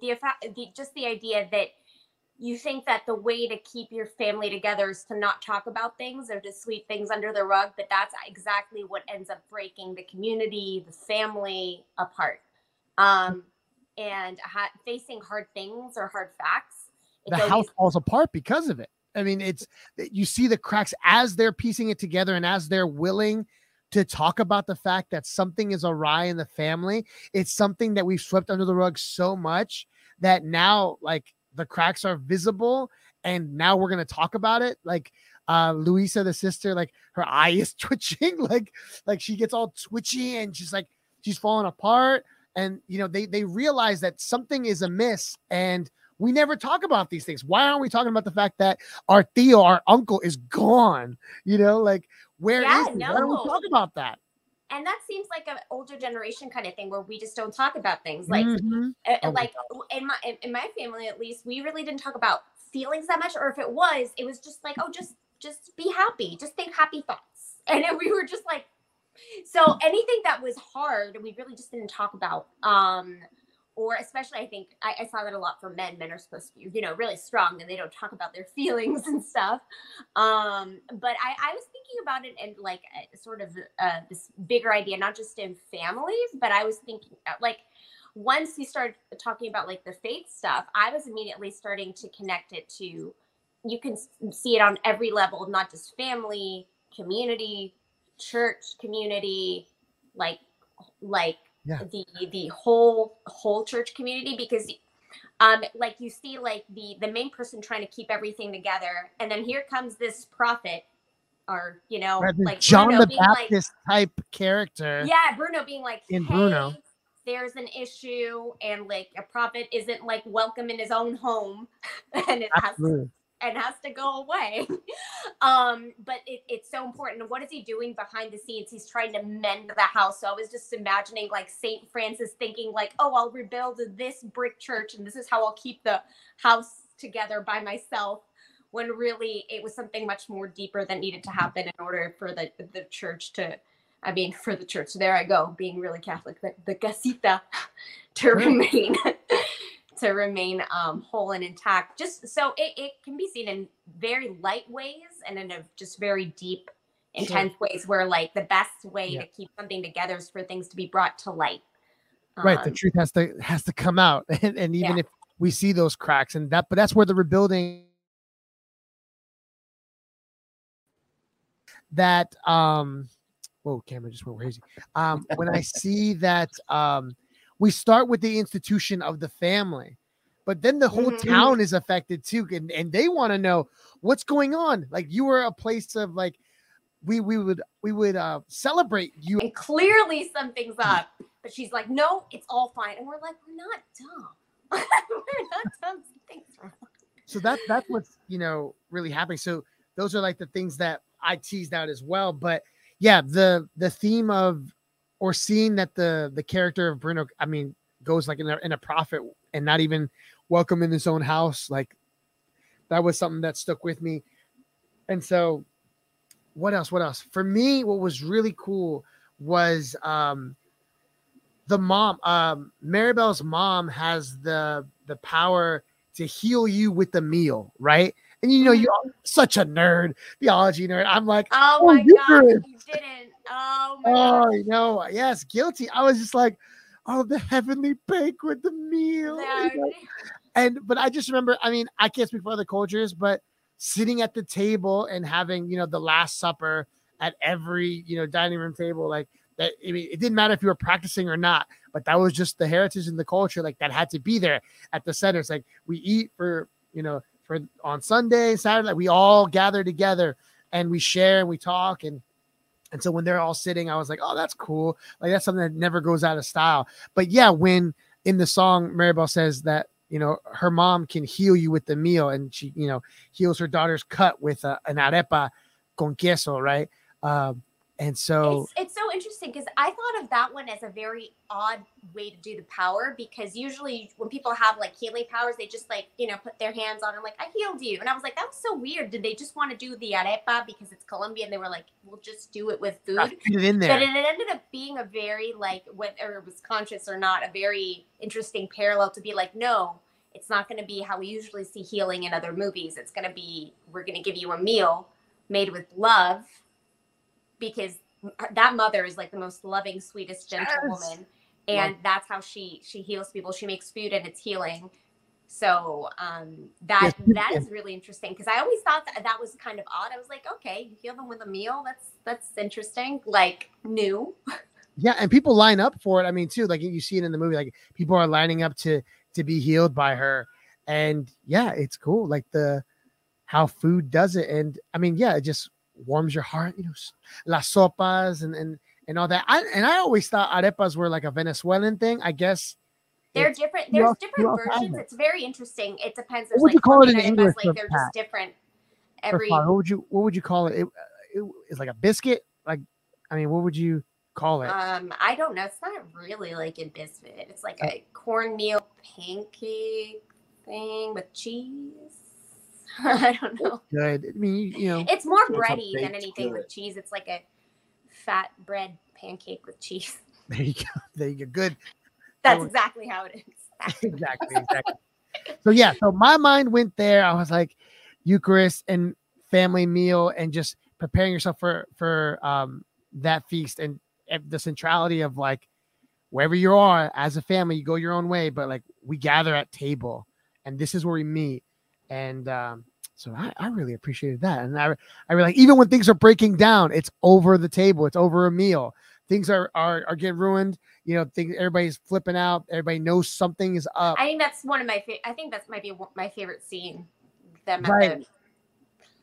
the, effa- the just the idea that you think that the way to keep your family together is to not talk about things or to sweep things under the rug, but that's exactly what ends up breaking the community, the family apart. Um, and ha- facing hard things or hard facts. The it's house falls apart because of it. I mean, it's you see the cracks as they're piecing it together, and as they're willing to talk about the fact that something is awry in the family. It's something that we've swept under the rug so much that now, like the cracks are visible, and now we're gonna talk about it. Like uh Luisa, the sister, like her eye is twitching, like like she gets all twitchy and she's like she's falling apart. And you know, they they realize that something is amiss and we never talk about these things. Why aren't we talking about the fact that our tío, our uncle, is gone? You know, like where Yeah, he? Why don't we no. talk about that? and that seems like an older generation kind of thing where we just don't talk about things like Mhm. uh, Oh my like in my in- in my family at least we really didn't talk about feelings that much or if it was it was just like oh just just be happy just think happy thoughts and then we were just like so anything that was hard we really just didn't talk about um or especially i think I, I saw that a lot for men men are supposed to be you know really strong and they don't talk about their feelings and stuff. Um but i i was thinking about it and like uh, sort of uh, this bigger idea not just in families but i was thinking uh, like once we started talking about like the faith stuff i was immediately starting to connect it to you can see it on every level not just family community church community like like Yeah. the the whole whole church community because um like you see like the the main person trying to keep everything together and then here comes this prophet or you know Right, like John Bruno the being like- Baptist type character. yeah, Bruno being like, In hey, Bruno. there's an issue, and like a prophet isn't like welcome in his own home, and it has Absolutely. And has to go away. um, but it, it's so important. What is he doing behind the scenes? He's trying to mend the house. So I was just imagining like Saint Francis thinking like, oh, I'll rebuild this brick church, and this is how I'll keep the house together by myself. When really it was something much more deeper that needed to happen in order for the the church to I mean, for the church, So there I go, being really Catholic, the, the casita to remain to remain um, whole and intact. Just so it, it can be seen in very light ways and in a just very deep, intense ways where like the best way Yeah. to keep something together is for things to be brought to light. right the Um, truth has to has to come out and, and even Yeah. if we see those cracks and that but that's where the rebuilding that um whoa camera just went crazy um when i see that um we start with the institution of the family but then the whole Mhm. town is affected too and, and they want to know what's going on like you were a place of like we we would we would uh celebrate you and clearly something's up, but she's like, no, it's all fine. And we're like, we're not dumb. we're not dumb. Something's wrong. so that that's what's you know really happening so those are like the things that i teased out as well but yeah the the theme of or seeing that the the character of bruno i mean goes like in a, in a prophet and not even welcome in his own house like that was something that stuck with me. And so what else what else? For me what was really cool was um the mom um mirabel's mom has the the power to heal you with the meal right and you know you're mm-hmm. such a nerd theology nerd i'm like Oh, Oh, my you god, you didn't. Oh my god. oh you know yes guilty i was just like oh the heavenly banquet the meal No, you know? and but I just remember, I mean, I can't speak for other cultures, but sitting at the table and having, you know, the last supper at every, you know, dining room table, like that. I mean, it didn't matter if you were practicing or not, but that was just the heritage and the culture, like that had to be there at the center. It's like we eat for, you know, for on Sunday, Saturday, we all gather together and we share and we talk and and so when they're all sitting, I was like, oh, that's cool. Like that's something that never goes out of style. But yeah, when in the song Mirabel says that you know her mom can heal you with the meal, and she you know heals her daughter's cut with a, an arepa con queso, right? Um, And so It's, it's so interesting because I thought of that one as a very odd way to do the power because usually when people have like healing powers, they just like, you know, put their hands on and like, I healed you. And I was like, that was so weird. Did they just want to do the arepa because it's Colombian? They were like, we'll just do it with food. It in But there. it ended up being a very like whether it was conscious or not, a very interesting parallel to be like, no, it's not going to be how we usually see healing in other movies. It's going to be we're going to give you a meal made with love because that mother is like the most loving, sweetest, gentle Yes. woman, and that's how she she heals people. She makes food and it's healing. So um, that Yes, that is really interesting because I always thought that that was kind of odd. I was like, okay, you heal them with a meal. That's that's interesting. Like new. Yeah, and people line up for it. I mean, too, like you see it in the movie, like people are lining up to to be healed by her. And yeah, it's cool. Like the how food does it. And I mean, yeah, it just warms your heart, you know, las sopas and and and all that. I and I always thought arepas were like a Venezuelan thing. I guess They're different. There's different versions. it. It's very interesting. It depends. What would like you call it in English Like they're just different. Every what would you what would you call it? It, it it's like a biscuit. Like I mean, what would you call it? um, I don't know. It's not really like a biscuit. It's like a cornmeal pancake thing with cheese. I don't know. Good. I mean, you, know, It's more bready than anything with cheese. It's like a fat bread pancake with cheese. there you go. There you go. Good. That's would- exactly how it is. exactly, exactly. so yeah, so my mind went there. I was like, Eucharist and family meal, and just preparing yourself for for um that feast and and the centrality of like wherever you are as a family, you go your own way, but like we gather at table, and this is where we meet, and um. So I, I really appreciated that, and I I really like even when things are breaking down, it's over the table, it's over a meal. Things are are are getting ruined. You know, things everybody's flipping out. Everybody knows something is up. I think that's one of my. Fa- I think that's might be my favorite scene. Them at Right. the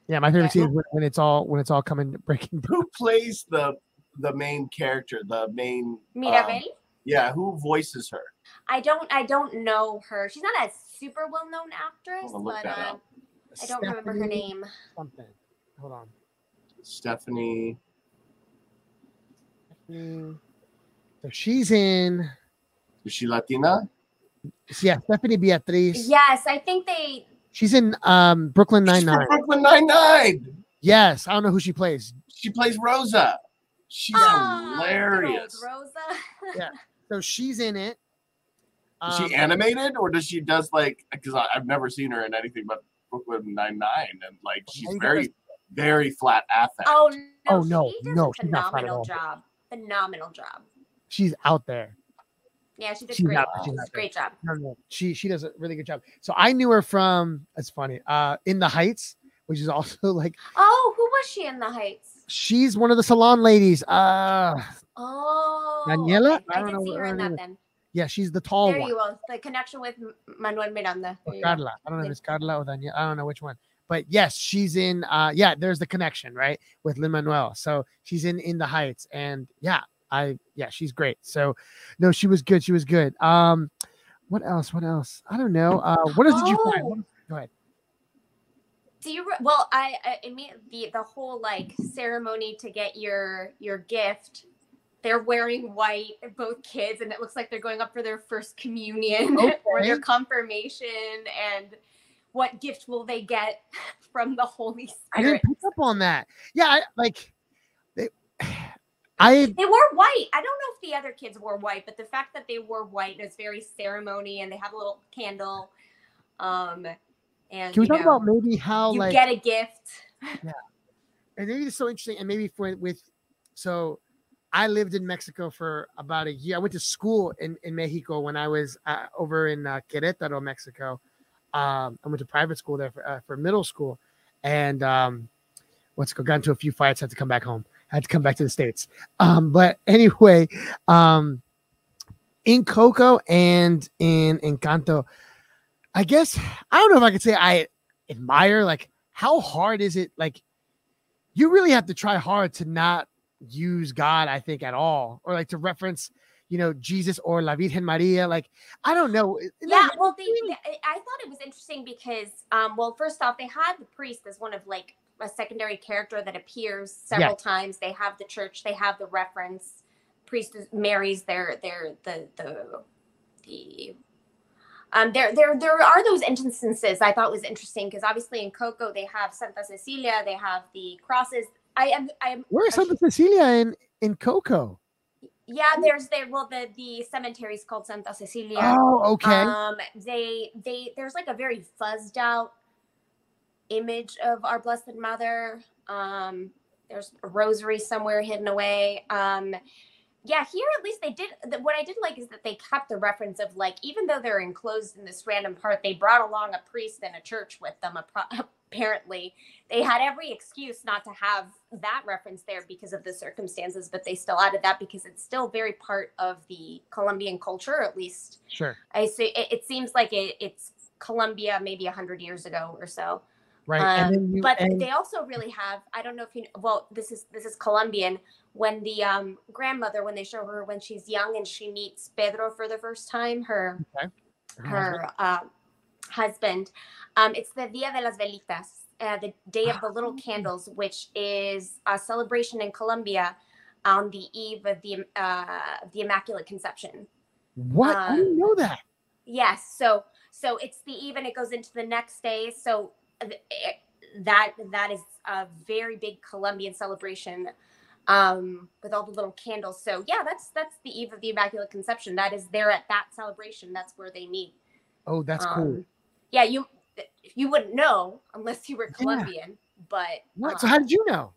Yeah, my favorite Yeah. scene is when, when it's all when it's all coming breaking down. Who plays the the main character? The main Mirabel. um, yeah. Who voices her? I don't. I don't know her. She's not a super well known actress, I'll look but that uh, up. I don't remember her Stephanie name. Something. Hold on. Stephanie. Mm. So she's in. Is she Latina? Yeah, Stephanie Beatriz. Yes, I think they. She's in um Brooklyn Nine Nine. Brooklyn Nine Nine. Yes, I don't know who she plays. She plays Rosa. She's good old hilarious. Rosa. Yeah. So she's in it. Is Um, she animated or does she does like because I've never seen her in anything but Brooklyn Nine Nine and like she's very very flat affect. Oh no! Oh, no, she does no, a she's not fun at phenomenal all. job. Phenomenal job. She's out there. Yeah, she did She's great. out- She she's did out a great job. No, no, she she does a really good job. So I knew her from. It's funny. Uh, in the Heights, which is also like Oh, who was she in the Heights? she's one of the salon ladies. Uh, Oh, Daniela? okay. I I, don't did know see what her in her that then. Yeah, she's the tall There one. you go. The connection with Manuel Miranda. or There you go. Carla. I don't know if it's Carla or Daniela. I don't know which one. But yes, she's in uh yeah, there's the connection, right? With Lin Manuel. So she's in In the Heights. And yeah, I yeah, she's great. So no, she was good. She was good. Um what else? What else? I don't know. Uh what else did you find? Oh. Go ahead. Do you? Well, I, I immediately the the whole like ceremony to get your your gift. They're wearing white, both kids, and it looks like they're going up for their first communion or their confirmation. And what gift will they get from the Holy Spirit? I didn't pick up on that. Yeah, I, like they, I They wore white. I don't know if the other kids wore white, but the fact that they wore white is very ceremony, and they have a little candle. Um, and can we talk know, about maybe how you like get a gift. Yeah, and maybe it's so interesting and maybe for with so i lived in mexico for about a year. I went to school in, in mexico when i was uh, over in uh, querétaro mexico. Um, i went to private school there for, uh, for middle school. And um, it called got into a few fights had to come back home I had to come back to the states. Um, but anyway um, in coco and in encanto i guess i don't know if i could say i admire like how hard is it like you really have to try hard to not use God, I think, at all, or like to reference, you know, Jesus or La Virgen Maria. Like, I don't know. Yeah, that- well, they, they- I thought it was interesting because, um, well, first off, they had the priest as one of like a secondary character that appears several times. They have the church, they have the reference. Priest marries their their the the the um there there there are those instances I thought was interesting because obviously in Coco they have Santa Cecilia, they have the crosses. I am I am Where's Santa Cecilia in in Coco? yeah, there's there well the the cemetery is called Santa Cecilia. Oh, okay. Um, they they there's like a very fuzzed out image of our Blessed Mother. Um, there's a rosary somewhere hidden away. Um, yeah, here at least they did. The, what I did like is that they kept the reference of like, even though they're enclosed in this random part, they brought along a priest and a church with them. appro- Apparently, they had every excuse not to have that reference there because of the circumstances, but they still added that because it's still very part of the Colombian culture, at least sure. I see. It, it seems like it, it's Colombia maybe a hundred years ago or so. Right. Um, you, but and- they also really have. I don't know if you. Well, this is this is Colombian. When the um, grandmother, when they show her when she's young and she meets Pedro for the first time, her her uh, husband. Um, it's the Dia de las Velitas, uh, the Day of the Little Ah. Candles, which is a celebration in Colombia on the eve of the uh, the Immaculate Conception. what? I um, didn't know that. Yes. So so it's the eve and it goes into the next day. So it- that that is a very big Colombian celebration um with all the little candles. So yeah, that's that's the eve of the Immaculate Conception. That is there at that celebration. That's where they meet. Oh, that's cool. Yeah, you you wouldn't know unless you were Colombian, but What? So um, how did you know?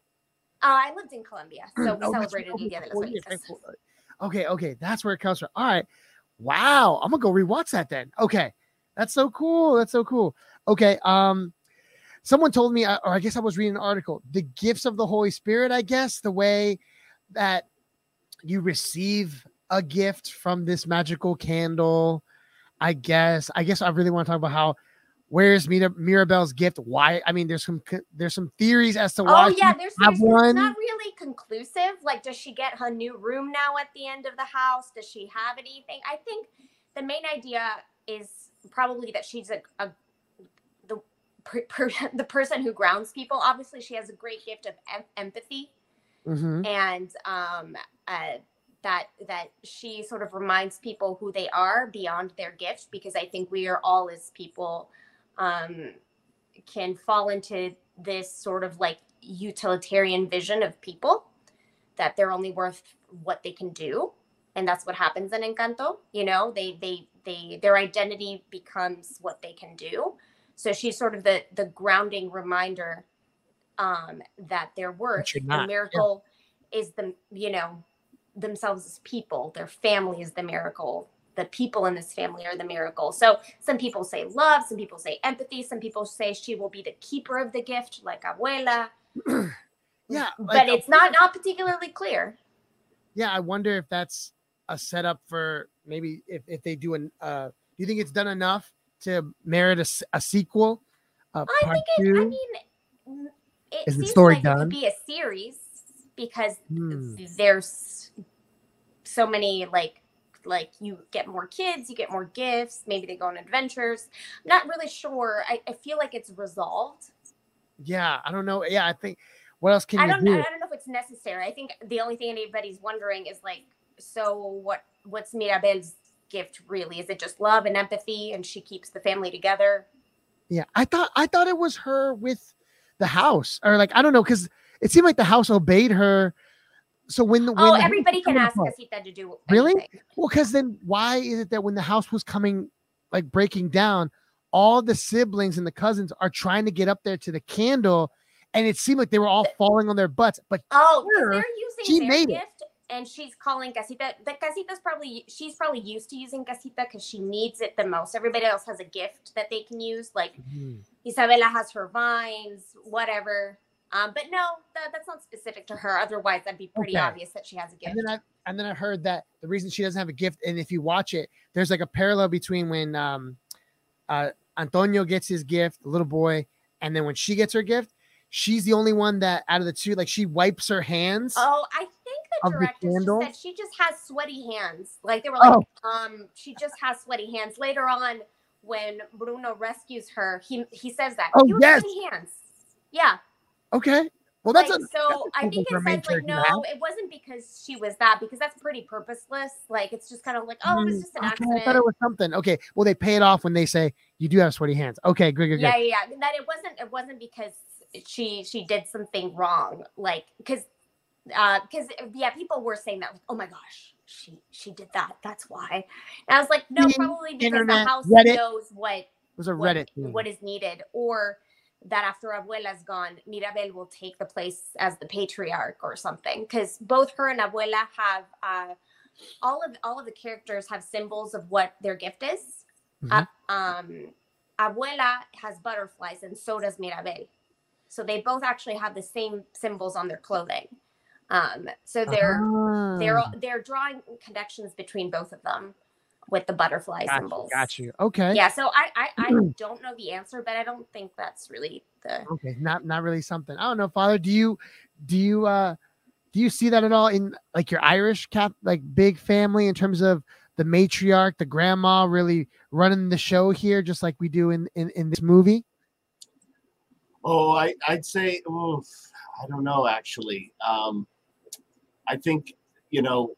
uh, I lived in Colombia, so we Oh, celebrated. Dia de Oh, yeah, cool. Okay, okay, that's where it comes from. All right, wow, I'm gonna go rewatch that then. Okay, that's so cool. That's so cool. Okay, um, someone told me, uh, or I guess I was reading an article, the gifts of the Holy Spirit. I guess the way that you receive a gift from this magical candle. I guess. I guess I really want to talk about how. Where's Mira, Mirabel's gift? Why? I mean, there's some there's some theories as to why. Oh yeah, there's, have there's one. it's not really conclusive. Like, does she get her new room now at the end of the house? Does she have anything? I think the main idea is probably that she's a, a the per, per, the person who grounds people. Obviously, she has a great gift of em- empathy, Mhm. and um, uh, that that she sort of reminds people who they are beyond their gift. Because I think we are all as people um, can fall into this sort of like utilitarian vision of people that they're only worth what they can do and that's what happens in encanto you know? They they they their identity becomes what they can do. So she's sort of the the grounding reminder um that their worth the not, yeah. miracle is the you know themselves as people. Their family is the miracle the people in this family are the miracle so some people say love some people say empathy some people say she will be the keeper of the gift like abuela Yeah, but like, it's not not particularly clear yeah i wonder if that's a setup for maybe if, if they do an uh do you think it's done enough to merit a, a sequel I think it, two I mean, mm, it Is the seems story like it done? could be a series because Hmm. there's so many like like you get more kids, you get more gifts, maybe they go on adventures. I'm not really sure. I, I feel like it's resolved. yeah i don't know yeah i think what else can I you don't do I don't know if it's necessary. I think the only thing anybody's wondering is like, so what what's Mirabel's gift really? Is it just love and empathy and she keeps the family together? yeah i thought i thought it was her with the house or like i don't know because it seemed like the house obeyed her so when the when Oh, the everybody can ask apart- Casita to do Really? anything. Well, because then why is it that when the house was coming, like breaking down, all the siblings and the cousins are trying to get up there to the candle, and it seemed like they were all falling on their butts. But oh her, they're using she made it. gift, and she's calling Casita. The Casita's probably she's probably used to using Casita because she needs it the most. Everybody else has a gift that they can use. Like mm-hmm. Isabela has her vines, whatever. Um, but no, that, that's not specific to her. Otherwise, that'd be pretty Okay. obvious that she has a gift. and then I and then I heard that the reason she doesn't have a gift, and if you watch it, there's like a parallel between when um, uh, Antonio gets his gift, the little boy, and then when she gets her gift, she's the only one that out of the two, like she wipes her hands. Oh, I think the the director just said she just has sweaty hands. Like they were like, Oh. um, she just has sweaty hands. Later on, when Bruno rescues her, he he says that. Oh, "You yes. sweaty hands. Yeah. Okay. Well, that's like, a so I something think it says like have. no, it wasn't because she was that because that's pretty purposeless. Like it's just kind of like oh, it was just an Mm, Okay, accident. I thought it was something. Okay. Well, they pay it off when they say you do have sweaty hands. Okay, good, good, good. yeah, yeah, yeah. That it wasn't. It wasn't because she she did something wrong. Like because uh because yeah, people were saying that. Oh my gosh, she she did that. That's why. And I was like, no, probably because internet, the house Reddit. knows what It was a Reddit thing. what is needed, or that after Abuela's gone, Mirabel will take the place as the patriarch or something. Because both her and Abuela have uh, all of all of the characters have symbols of what their gift is. Uh, um, Abuela has butterflies, and so does Mirabel. So they both actually have the same symbols on their clothing. Um, so they're they're Ah, they're drawing connections between both of them with the butterfly got you, symbols. got you. Okay. Yeah, so I, I I don't know the answer, but I don't think that's really the. Okay. Not not really something. I don't know, Father. Do you do you uh do you see that at all in like your Irish cap like big family in terms of the matriarch, the grandma really running the show here, just like we do in in, in this movie? Oh, I, I'd say, oof, I don't know, actually. Um, I think, you know,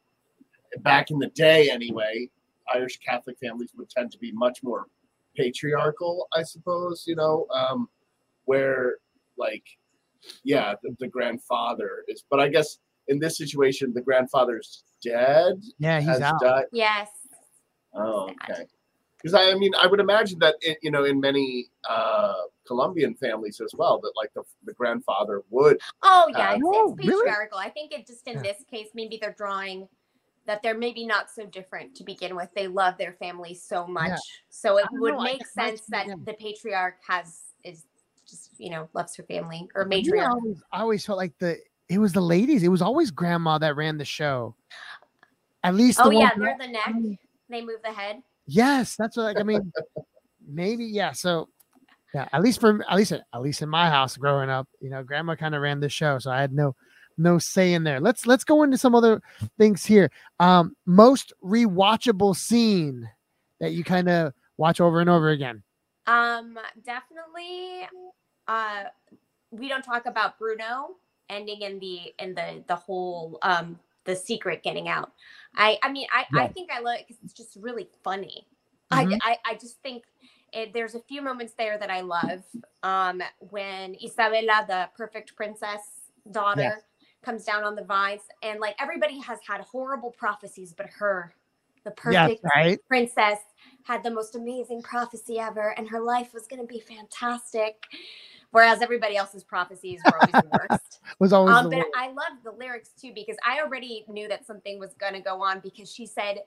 back in the day anyway, Irish Catholic families would tend to be much more patriarchal, I suppose, you know, um, where, like, yeah, the, the grandfather is, but I guess in this situation, the grandfather's dead. Yeah, he's has out. died. Yes. Oh, okay. Because I, I mean, I would imagine that it, you know, in many uh, Colombian families as well, that like the, the grandfather would. Oh yeah, Uh, it's, Oh, it's really? patriarchal. I think it just in Yeah. this case, maybe they're drawing that they're maybe not so different to begin with. They love their family so much, so it would know, make sense that yeah. the patriarch has is just you know loves her family or But you know, I matriarch. always, I always felt like the it was the ladies. It was always grandma that ran the show. At least. the Oh one yeah, they're the neck. They move the head. Yes, that's what like, I mean. maybe yeah. So yeah, at least for at least at least in my house growing up, you know, grandma kind of ran the show, so I had no no say in there. Let's let's go into some other things here. Um, most rewatchable scene that you kind of watch over and over again. Um, definitely. Uh, we don't talk about Bruno ending in the in the the whole um the secret getting out. I I mean I I think I love it because it's just really funny. Mhm. I, I I just think it, there's a few moments there that I love. Um, when Isabela, the perfect princess daughter, comes down on the vines, and like everybody has had horrible prophecies, but her, the Yes, perfect right. princess had the most amazing prophecy ever and her life was going to be fantastic whereas everybody else's prophecies were always the worst Was always um, the but worst. i loved the lyrics too because i already knew that something was going to go on because she said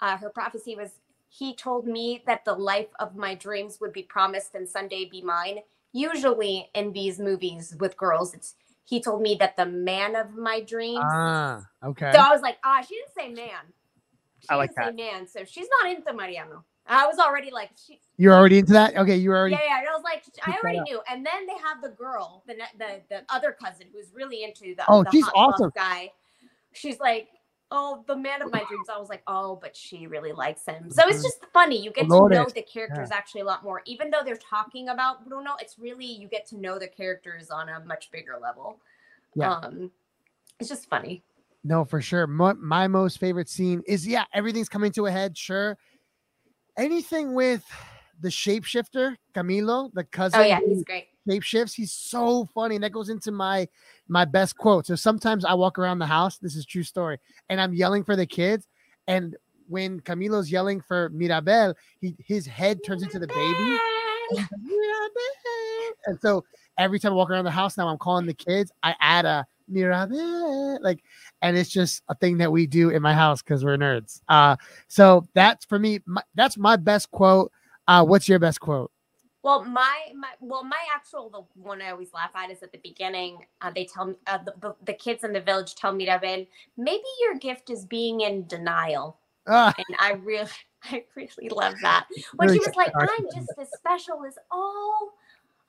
uh, her prophecy was he told me that the life of my dreams would be promised and someday be mine usually in these movies with girls it's he told me that the man of my dreams ah, okay. so I was like, ah, she didn't say man. She I like didn't say man, so she's not into Mariano. I was already like, she, You're already into that? Okay, you were already. yeah, yeah. And I was like, I already knew. And then they have the girl, the the the other cousin who's really into the Oh, the she's hot buff awesome. guy. She's like, oh, the man of my dreams. I was like, oh, but she really likes him. So it's Mhm. just funny. You get to know the characters actually a lot more. Even though they're talking about Bruno, it's really you get to know the characters on a much bigger level. Yeah. Um, it's just funny. No, for sure. My, my most favorite scene is yeah, everything's coming to a head. Sure. Anything with the shapeshifter, Camilo, the cousin Oh yeah, he's great. Shapeshifts, he's so funny. And that goes into my my best quote. So sometimes I walk around the house, this is true story, and I'm yelling for the kids. And when Camilo's yelling for Mirabel, he his head turns into the baby. And so every time I walk around the house now, I'm calling the kids. I add a Mirabel, like, and it's just a thing that we do in my house because we're nerds. Uh, so that's for me. My, that's my best quote. Uh, what's your best quote? Well, my my well, my actual the one I always laugh at is at the beginning. Uh, they tell me uh, the, the kids in the village tell me Mirabel, maybe your gift is being in denial, Ah, and I really I really love that when Really she was like, "I'm just as special as all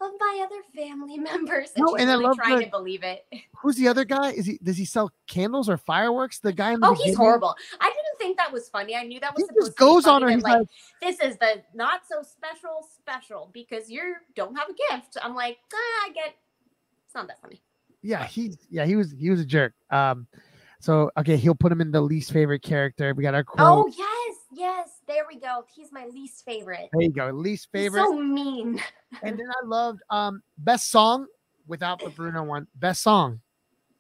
of my other family members," and No, she's and I love trying the- to believe it. who's the other guy? Is he does he sell candles or fireworks? The guy in the Oh, he's horrible. I didn't think that was funny. I knew that was He supposed just goes on. He's like, like, this is the not so special special because you don't have a gift. I'm like, ah, I get It's not that funny. Yeah, he yeah he was he was a jerk. Um, so okay, he'll put him in the least favorite character. We got our quote. Oh yes, yes. There we go. He's my least favorite. There you go, least He's favorite. so mean. and then I loved um best song without the Bruno one. Best song.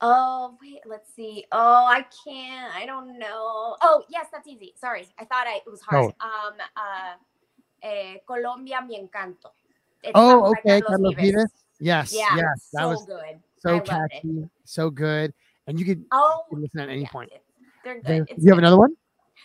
Oh wait, let's see. Oh, I can't. I don't know. Oh yes, that's easy. Sorry, I thought I, it was hard. Um, uh, eh, Colombia, mi encanto. It's Oh, okay, Carlos Vives. Yes, Yeah, yes, that so was good. I so it. catchy, so good, and you could Oh, listen at any yeah, point. They're good. It's you have another one?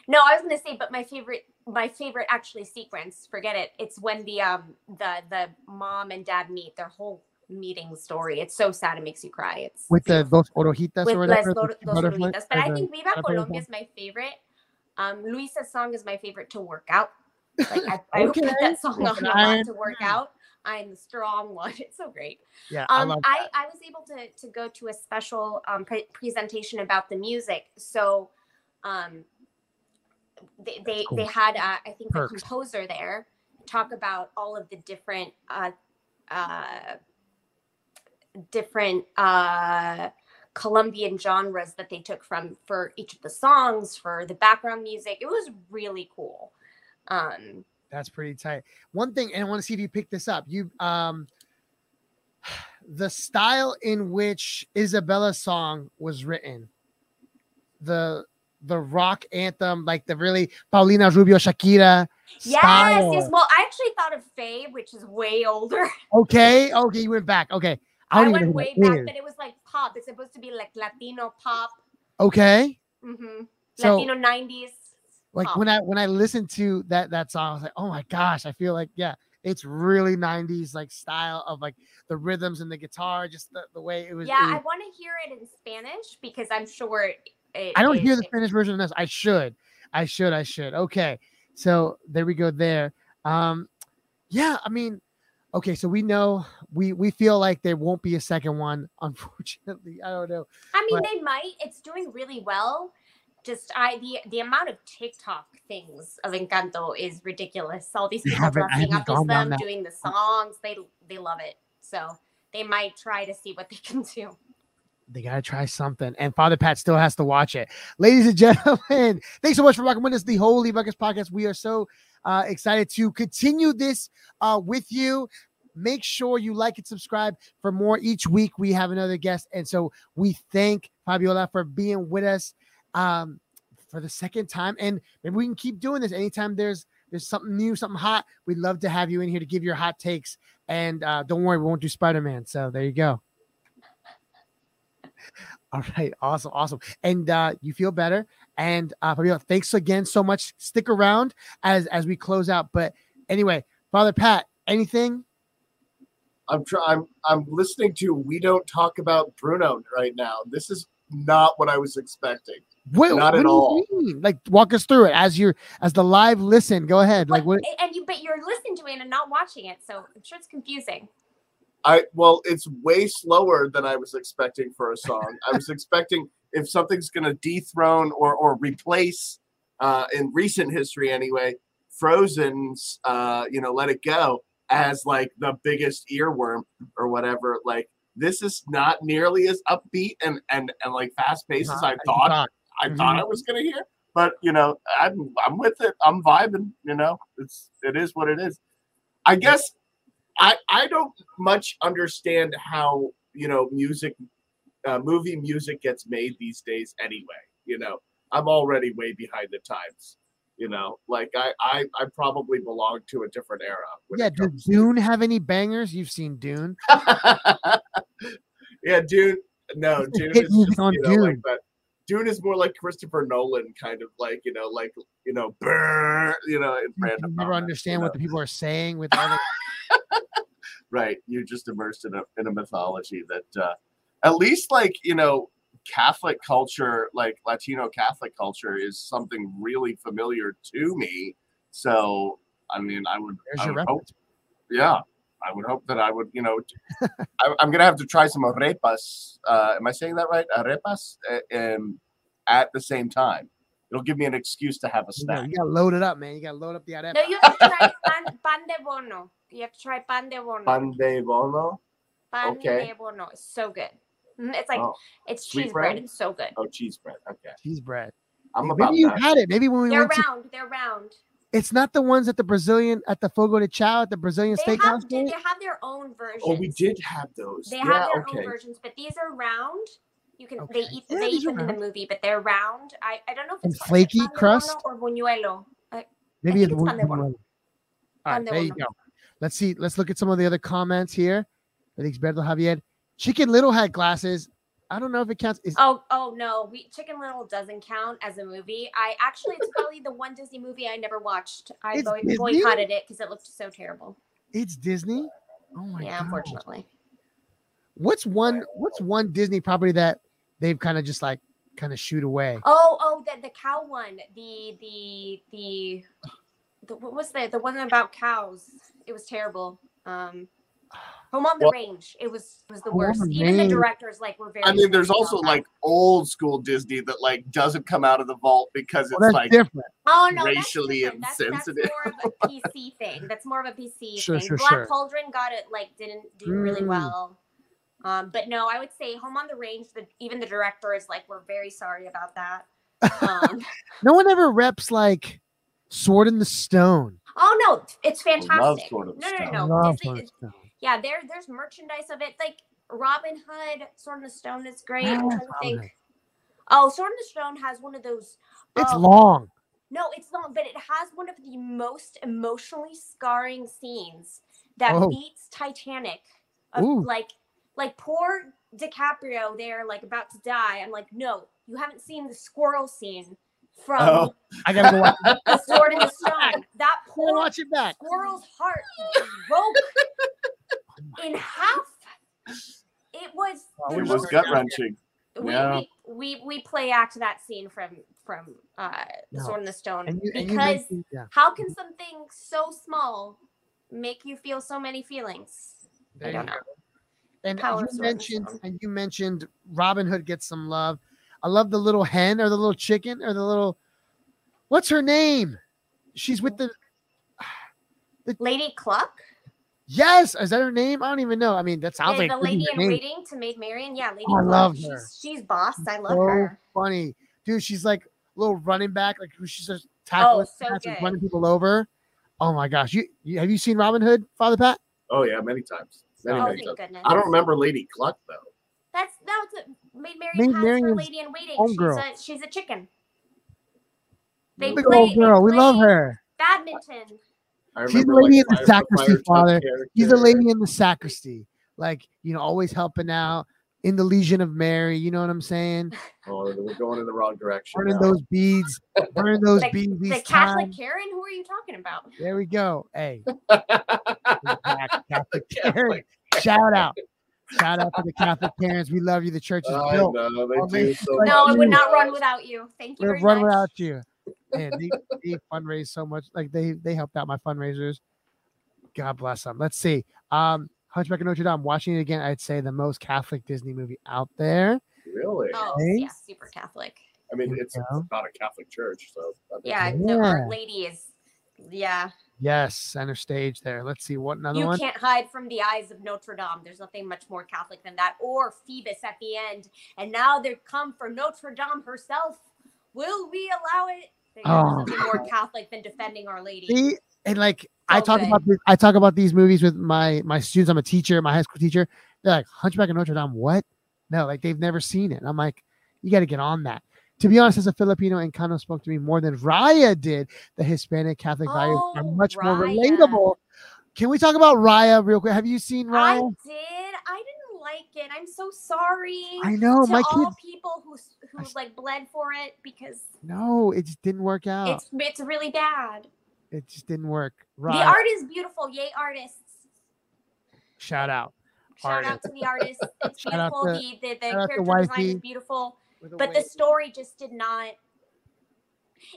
No, I was gonna say, but my favorite, my favorite actually sequence. Forget it. It's when the um the the mom and dad meet. Their whole meeting story. It's so sad. It makes you cry. It's With the beautiful. dos orejitas with or whatever. Dor- the Dos butterfly- Oruguitas. But I think Viva Colombia is my favorite. Um, Luisa's song is my favorite to work out. Like I, I Okay. put that song on a I lot to work out. I'm the strong one. It's so great. Yeah, I Um, love I, I was able to to go to a special um, pre- presentation about the music. So, um, they they, cool. they had uh, I think Perks. the composer there talk about all of the different uh, uh, different uh, Colombian genres that they took from for each of the songs for the background music. It was really cool. Um, That's pretty tight. One thing, and I want to see if you pick this up. You um the style in which Isabela's song was written, the the rock anthem, like the really Paulina Rubio Shakira yes, style. yes. Well, I actually thought of Faye, which is way older. Okay, okay, you went back. Okay. I I went way that back, is. but it was like pop. It's supposed to be like Latino pop, Okay. Mm-hmm. So Latino nineties. like when I when I listened to that that song, I was like, oh my gosh, I feel like yeah, it's really 90s like style of like the rhythms and the guitar, just the, the way it was. Yeah, it I want to hear it in Spanish because I'm sure it. I don't it- hear the Spanish version of this. I should. I should. I should. Okay. So there we go there. Um yeah, I mean, okay, so we know we we feel like there won't be a second one, unfortunately. I don't know. I mean, but- they might. It's doing really well. Just I the the amount of TikTok things of Encanto is ridiculous. All these people dressing up as them, doing the songs. They they love it. So they might try to see what they can do. They gotta try something. And Father Pat still has to watch it. Ladies and gentlemen, thanks so much for rocking with us, the Holy Buckets podcast. We are so uh, excited to continue this uh, with you. Make sure you like and subscribe for more each week. We have another guest, and so we thank Fabiola for being with us um, for the second time. And maybe we can keep doing this anytime there's there's something new, something hot. We'd love to have you in here to give your hot takes. And uh, don't worry, we won't do Spider Man. So there you go. All right, awesome, awesome. And uh, you feel better. And uh, Fabiola, thanks again so much. Stick around as as we close out. But anyway, Father Pat, anything? I'm trying. I'm I'm listening to We Don't Talk About Bruno right now. This is not what I was expecting. What, Not what at do you all. mean? Like walk us through it as you're as the live listen. Go ahead. Like what? And you but you're listening to it and not watching it, so I'm sure it's confusing. I well, it's way slower than I was expecting for a song. I was expecting if something's going to dethrone or or replace uh, in recent history anyway, Frozen's uh, you know Let It Go as like the biggest earworm or whatever. Like this is not nearly as upbeat and and and like fast paced as I thought I thought I was going to hear. But you know, I'm I'm with it. I'm vibing. You know, it's it is what it is. I guess I I don't much understand how you know music, uh, movie music gets made these days. Anyway, you know, I'm already way behind the times. You know, like I I, I probably belong to a different era. Yeah. it Does comes to- Dune have any bangers? You've seen Dune. yeah, Dune. No, Dune is just, on you know, like Dune. that. Dune is more like Christopher Nolan, kind of like you know, like you know, brr, you know, in You random. never understand you what the people are saying with all the right. You're just immersed in a in a mythology that, uh, at least like you know, Catholic culture, like Latino Catholic culture, is something really familiar to me. So, I mean, I would, I would hope, yeah, I would hope that I would, you know, I, I'm gonna have to try some arepas. Uh, am I saying that right? Arepas, uh, um, at the same time. It'll give me an excuse to have a You gotta, snack. you gotta load it up, man. You gotta load up the arepa. No, you have to try pan, pan de bono. You have to try pan de bono. Pan de bono. Pan Okay. de Bono It's so good. Mhm, It's like Oh, it's cheese bread. bread? It's so good. oh, cheese bread. Okay. Cheese bread. I'm Maybe about you that. had it. Maybe when we They're went to, round. They're round. it's not the ones at the Brazilian at the Fogo de Chao at the Brazilian They steakhouse. have they have their own versions. Oh, we did have those. They yeah, have their okay. own versions, but these are round. You can Okay. they eat Yeah, they these eat them in the movie, but they're round. I, I don't know if it's called flaky pan de bono crust? or buñuelo. I, Maybe think it it's would pan de bono. one. All right, Pan de there you bono. go. Let's see. Let's look at some of the other comments here. Felix Berto Javier. Chicken Little had glasses. I don't know if it counts. Is, Oh, oh no, we Chicken Little doesn't count as a movie. I actually, it's probably the one Disney movie I never watched. I It's boy- Disney? boycotted it because it looked so terrible. It's Disney. Oh my god. yeah, god. unfortunately. What's one? What's one Disney property that they've kind of just like kind of shoot away? Oh, oh, the the cow one, the the the, the what was the the one about cows? It was terrible. Um, Home on the Well- Range. It was was the worst. the Even the directors like were very. I mean, there's also that. like old school Disney that like doesn't come out of the vault because it's Well, like different. Oh no, that's racially different. That's, insensitive. That's more of a PC thing. That's more of a PC Sure, thing. sure, Black sure. Cauldron got it like didn't do really Mm. well. Um, but no, I would say Home on the Range. The even the director is like, we're very sorry about that. Um, No one ever reps like Sword in the Stone. Oh no, it's fantastic. Sword in the no, no, no, no. Disney, in the Stone. yeah, there, there's merchandise of it. Like Robin Hood, Sword in the Stone is great. I'm Oh, trying to Robin think. Oh, Sword in the Stone has one of those. It's oh, long. No, it's not, but it has one of the most emotionally scarring scenes that Oh. beats Titanic. Of Ooh. like like poor DiCaprio there, like about to die. I'm like, no, you haven't seen the squirrel scene from Oh. I gotta go watch, The Sword in the Stone. That I gotta poor watch it back. squirrel's heart broke in half. It was the it was gut wrenching. we, Yeah. we, we we play act that scene from from uh the No. Sword in the Stone And you, and you because mentioned- yeah, how can something so small make you feel so many feelings? there I don't you know. go. And Power you of Sword in the mentioned and you mentioned Robin Hood gets some love. I love the little hen or the little chicken or the little what's her name? She's with the Lady Cluck, yes, is that her name? I don't even know. I mean, that sounds the, like the it could be lady her in waiting to Maid Marian. Yeah, Lady Oh, I love she's, her. She's boss. I love so her. funny, dude. She's like a little running back, like who she's just tackling, Oh, so cats good. running people over. Oh my gosh, you, you have you seen Robin Hood, Father Pat? Oh yeah, many times. Many, Oh, many thank times. goodness. I don't remember Lady Cluck though. That's that's what Maid Marian Maid has her lady in waiting. She's homegirl. a she's a chicken. They Big play, old they we love her. Badminton. She's a remember, lady in the sacristy, Fire Father. She's a lady in the sacristy, like you know, always helping out in the Legion of Mary. You know what I'm saying? Oh, we're going in the wrong direction. Burning now. those beads, burning those The, beads. the These Catholic times. Karen. Who are you talking about? There we go. Hey, Catholic Karen. Shout out, shout out to the Catholic parents. We love you. The church is I built. know they do so No, much it would not run without you. Thank you We'll very run much. without you. Man, they, they fundraise so much. Like they they helped out my fundraisers. God bless them. Let's see. Um, Hunchback of Notre Dame. Watching it again, I'd say the most Catholic Disney movie out there. Really? Oh, Okay. yeah, super Catholic. I mean, Here we it's go. not a Catholic church, so that Yeah, sense. no, Our Lady is. Yeah, Yes, center stage there. Let's see what another you one. can't hide from the eyes of Notre Dame. There's nothing much more Catholic than that. Or Phoebus at the end, and now they've come for Notre Dame herself. Will we allow it? There's Oh. nothing more Catholic than defending Our Lady. See, and like I talk good. about this, I talk about these movies with my my students. I'm a teacher, my high school teacher. They're like Hunchback of Notre Dame. What? No, like they've never seen it. I'm like, you got to get on that. To be honest, as a Filipino, Encanto spoke to me more than Raya did. The Hispanic Catholic values oh, are Oh, much more relatable. Can we talk about Raya real quick? Have you seen Raya? I did. I didn't like it. I'm so sorry. I, know to my all kids. people who who like bled for it because No, it just didn't work out. it's it's really bad. it just didn't work. The art is beautiful. Yay, artists! shout out. Shout out to the artists. It's beautiful. to- the the, the shout out to character design is beautiful, But the story just did not.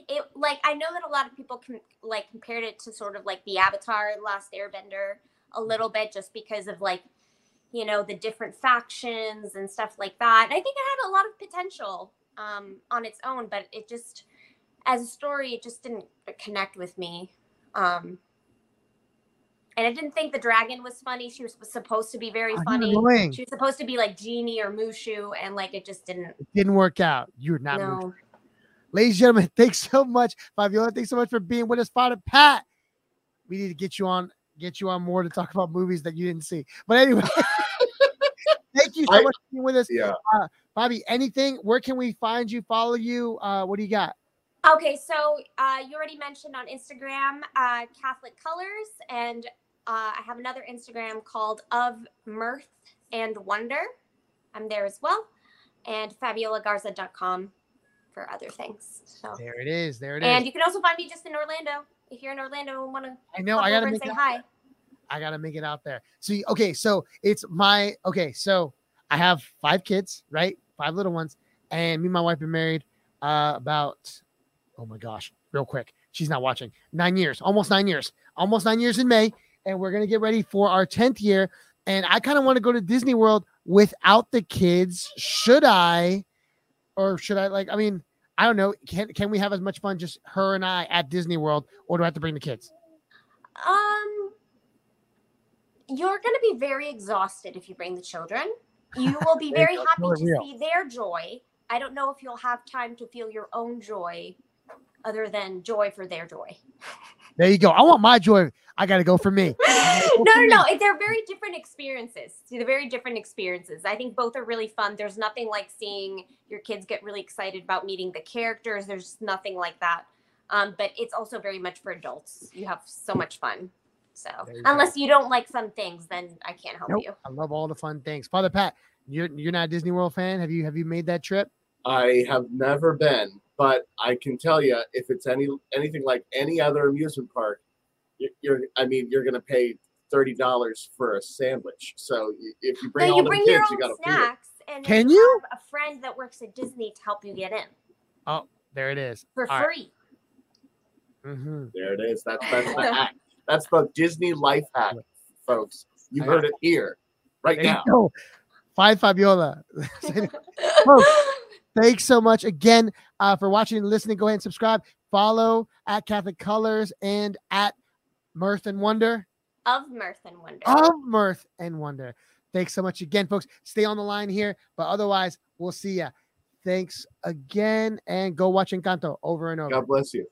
It like I know that a lot of people can like compared it to sort of like the Avatar: Last Airbender a little bit, just because of like you know the different factions and stuff like that. And I think it had a lot of potential um, on its own, but it just as a story, it just didn't connect with me. Um, And I didn't think the dragon was funny. She was supposed to be very Oh, you're funny. annoying. She was supposed to be like Genie or Mushu, and like it just didn't. It didn't work out. You're not. moved. No. Ladies and gentlemen, thanks so much, Fabiola. Thanks so much for being with us, Father Pat. We need to get you on, get you on more to talk about movies that you didn't see. But anyway, thank you so I- much for being with us, Yeah. Bobby. Anything? Where can we find you? Follow you? Uh, what do you got? Okay, so uh, you already mentioned on Instagram uh, Catholic Colors, and uh, I have another Instagram called Of Mirth and Wonder. I'm there as well, and FabiolaGarza.com for other things. So, There it is. There it is. and you can also find me just in Orlando if you're in Orlando and want to I know. come I gotta over and make say hi. I gotta make it out there. So you- okay, so it's my okay. So I have five kids, right? Five little ones, and me and my wife been married uh about oh my gosh, real quick. She's not watching. Nine years, almost nine years, almost nine years in May, and we're gonna get ready for our tenth year. And I kind of want to go to Disney World without the kids. Should I, or should I? Like, I mean, I don't know. Can can we have as much fun just her and I at Disney World, or do I have to bring the kids? Um, you're going to be very exhausted if you bring the children. You will be very happy to real. see their joy. I don't know if you'll have time to feel your own joy other than joy for their joy. There you go. I want my joy. I got to go for me. no, no, no. They're very different experiences. They're very different experiences. I think both are really fun. There's nothing like seeing your kids get really excited about meeting the characters. There's nothing like that. Um, but it's also very much for adults. You have so much fun. So There you go. unless you don't like fun things, then I can't help Nope. you. I love all the fun things. Father Pat, you're you're not a Disney World fan. Have you have you made that trip? I have never been, but I can tell you, if it's any anything like any other amusement park, you- you're I mean, you're gonna pay thirty dollars for a sandwich. So if you bring no, all you the bring kids, your you gotta feed it. snacks, and Can you? have a friend that works at Disney to help you get in Oh, there it is. for All right. free. Mm-hmm. There it is. That's that's the hack. That's the Disney life hack, folks. You heard it here, right There now. go. Five Fabiola. Folks, Thanks so much again uh, for watching and listening. Go ahead and subscribe. Follow at Catholic Colors and at Mirth and Wonder. of mirth and wonder. Of Mirth and Wonder. Thanks so much again, folks. Stay on the line here, but otherwise, we'll see ya. Thanks again, and go watch Encanto over and over. God bless you.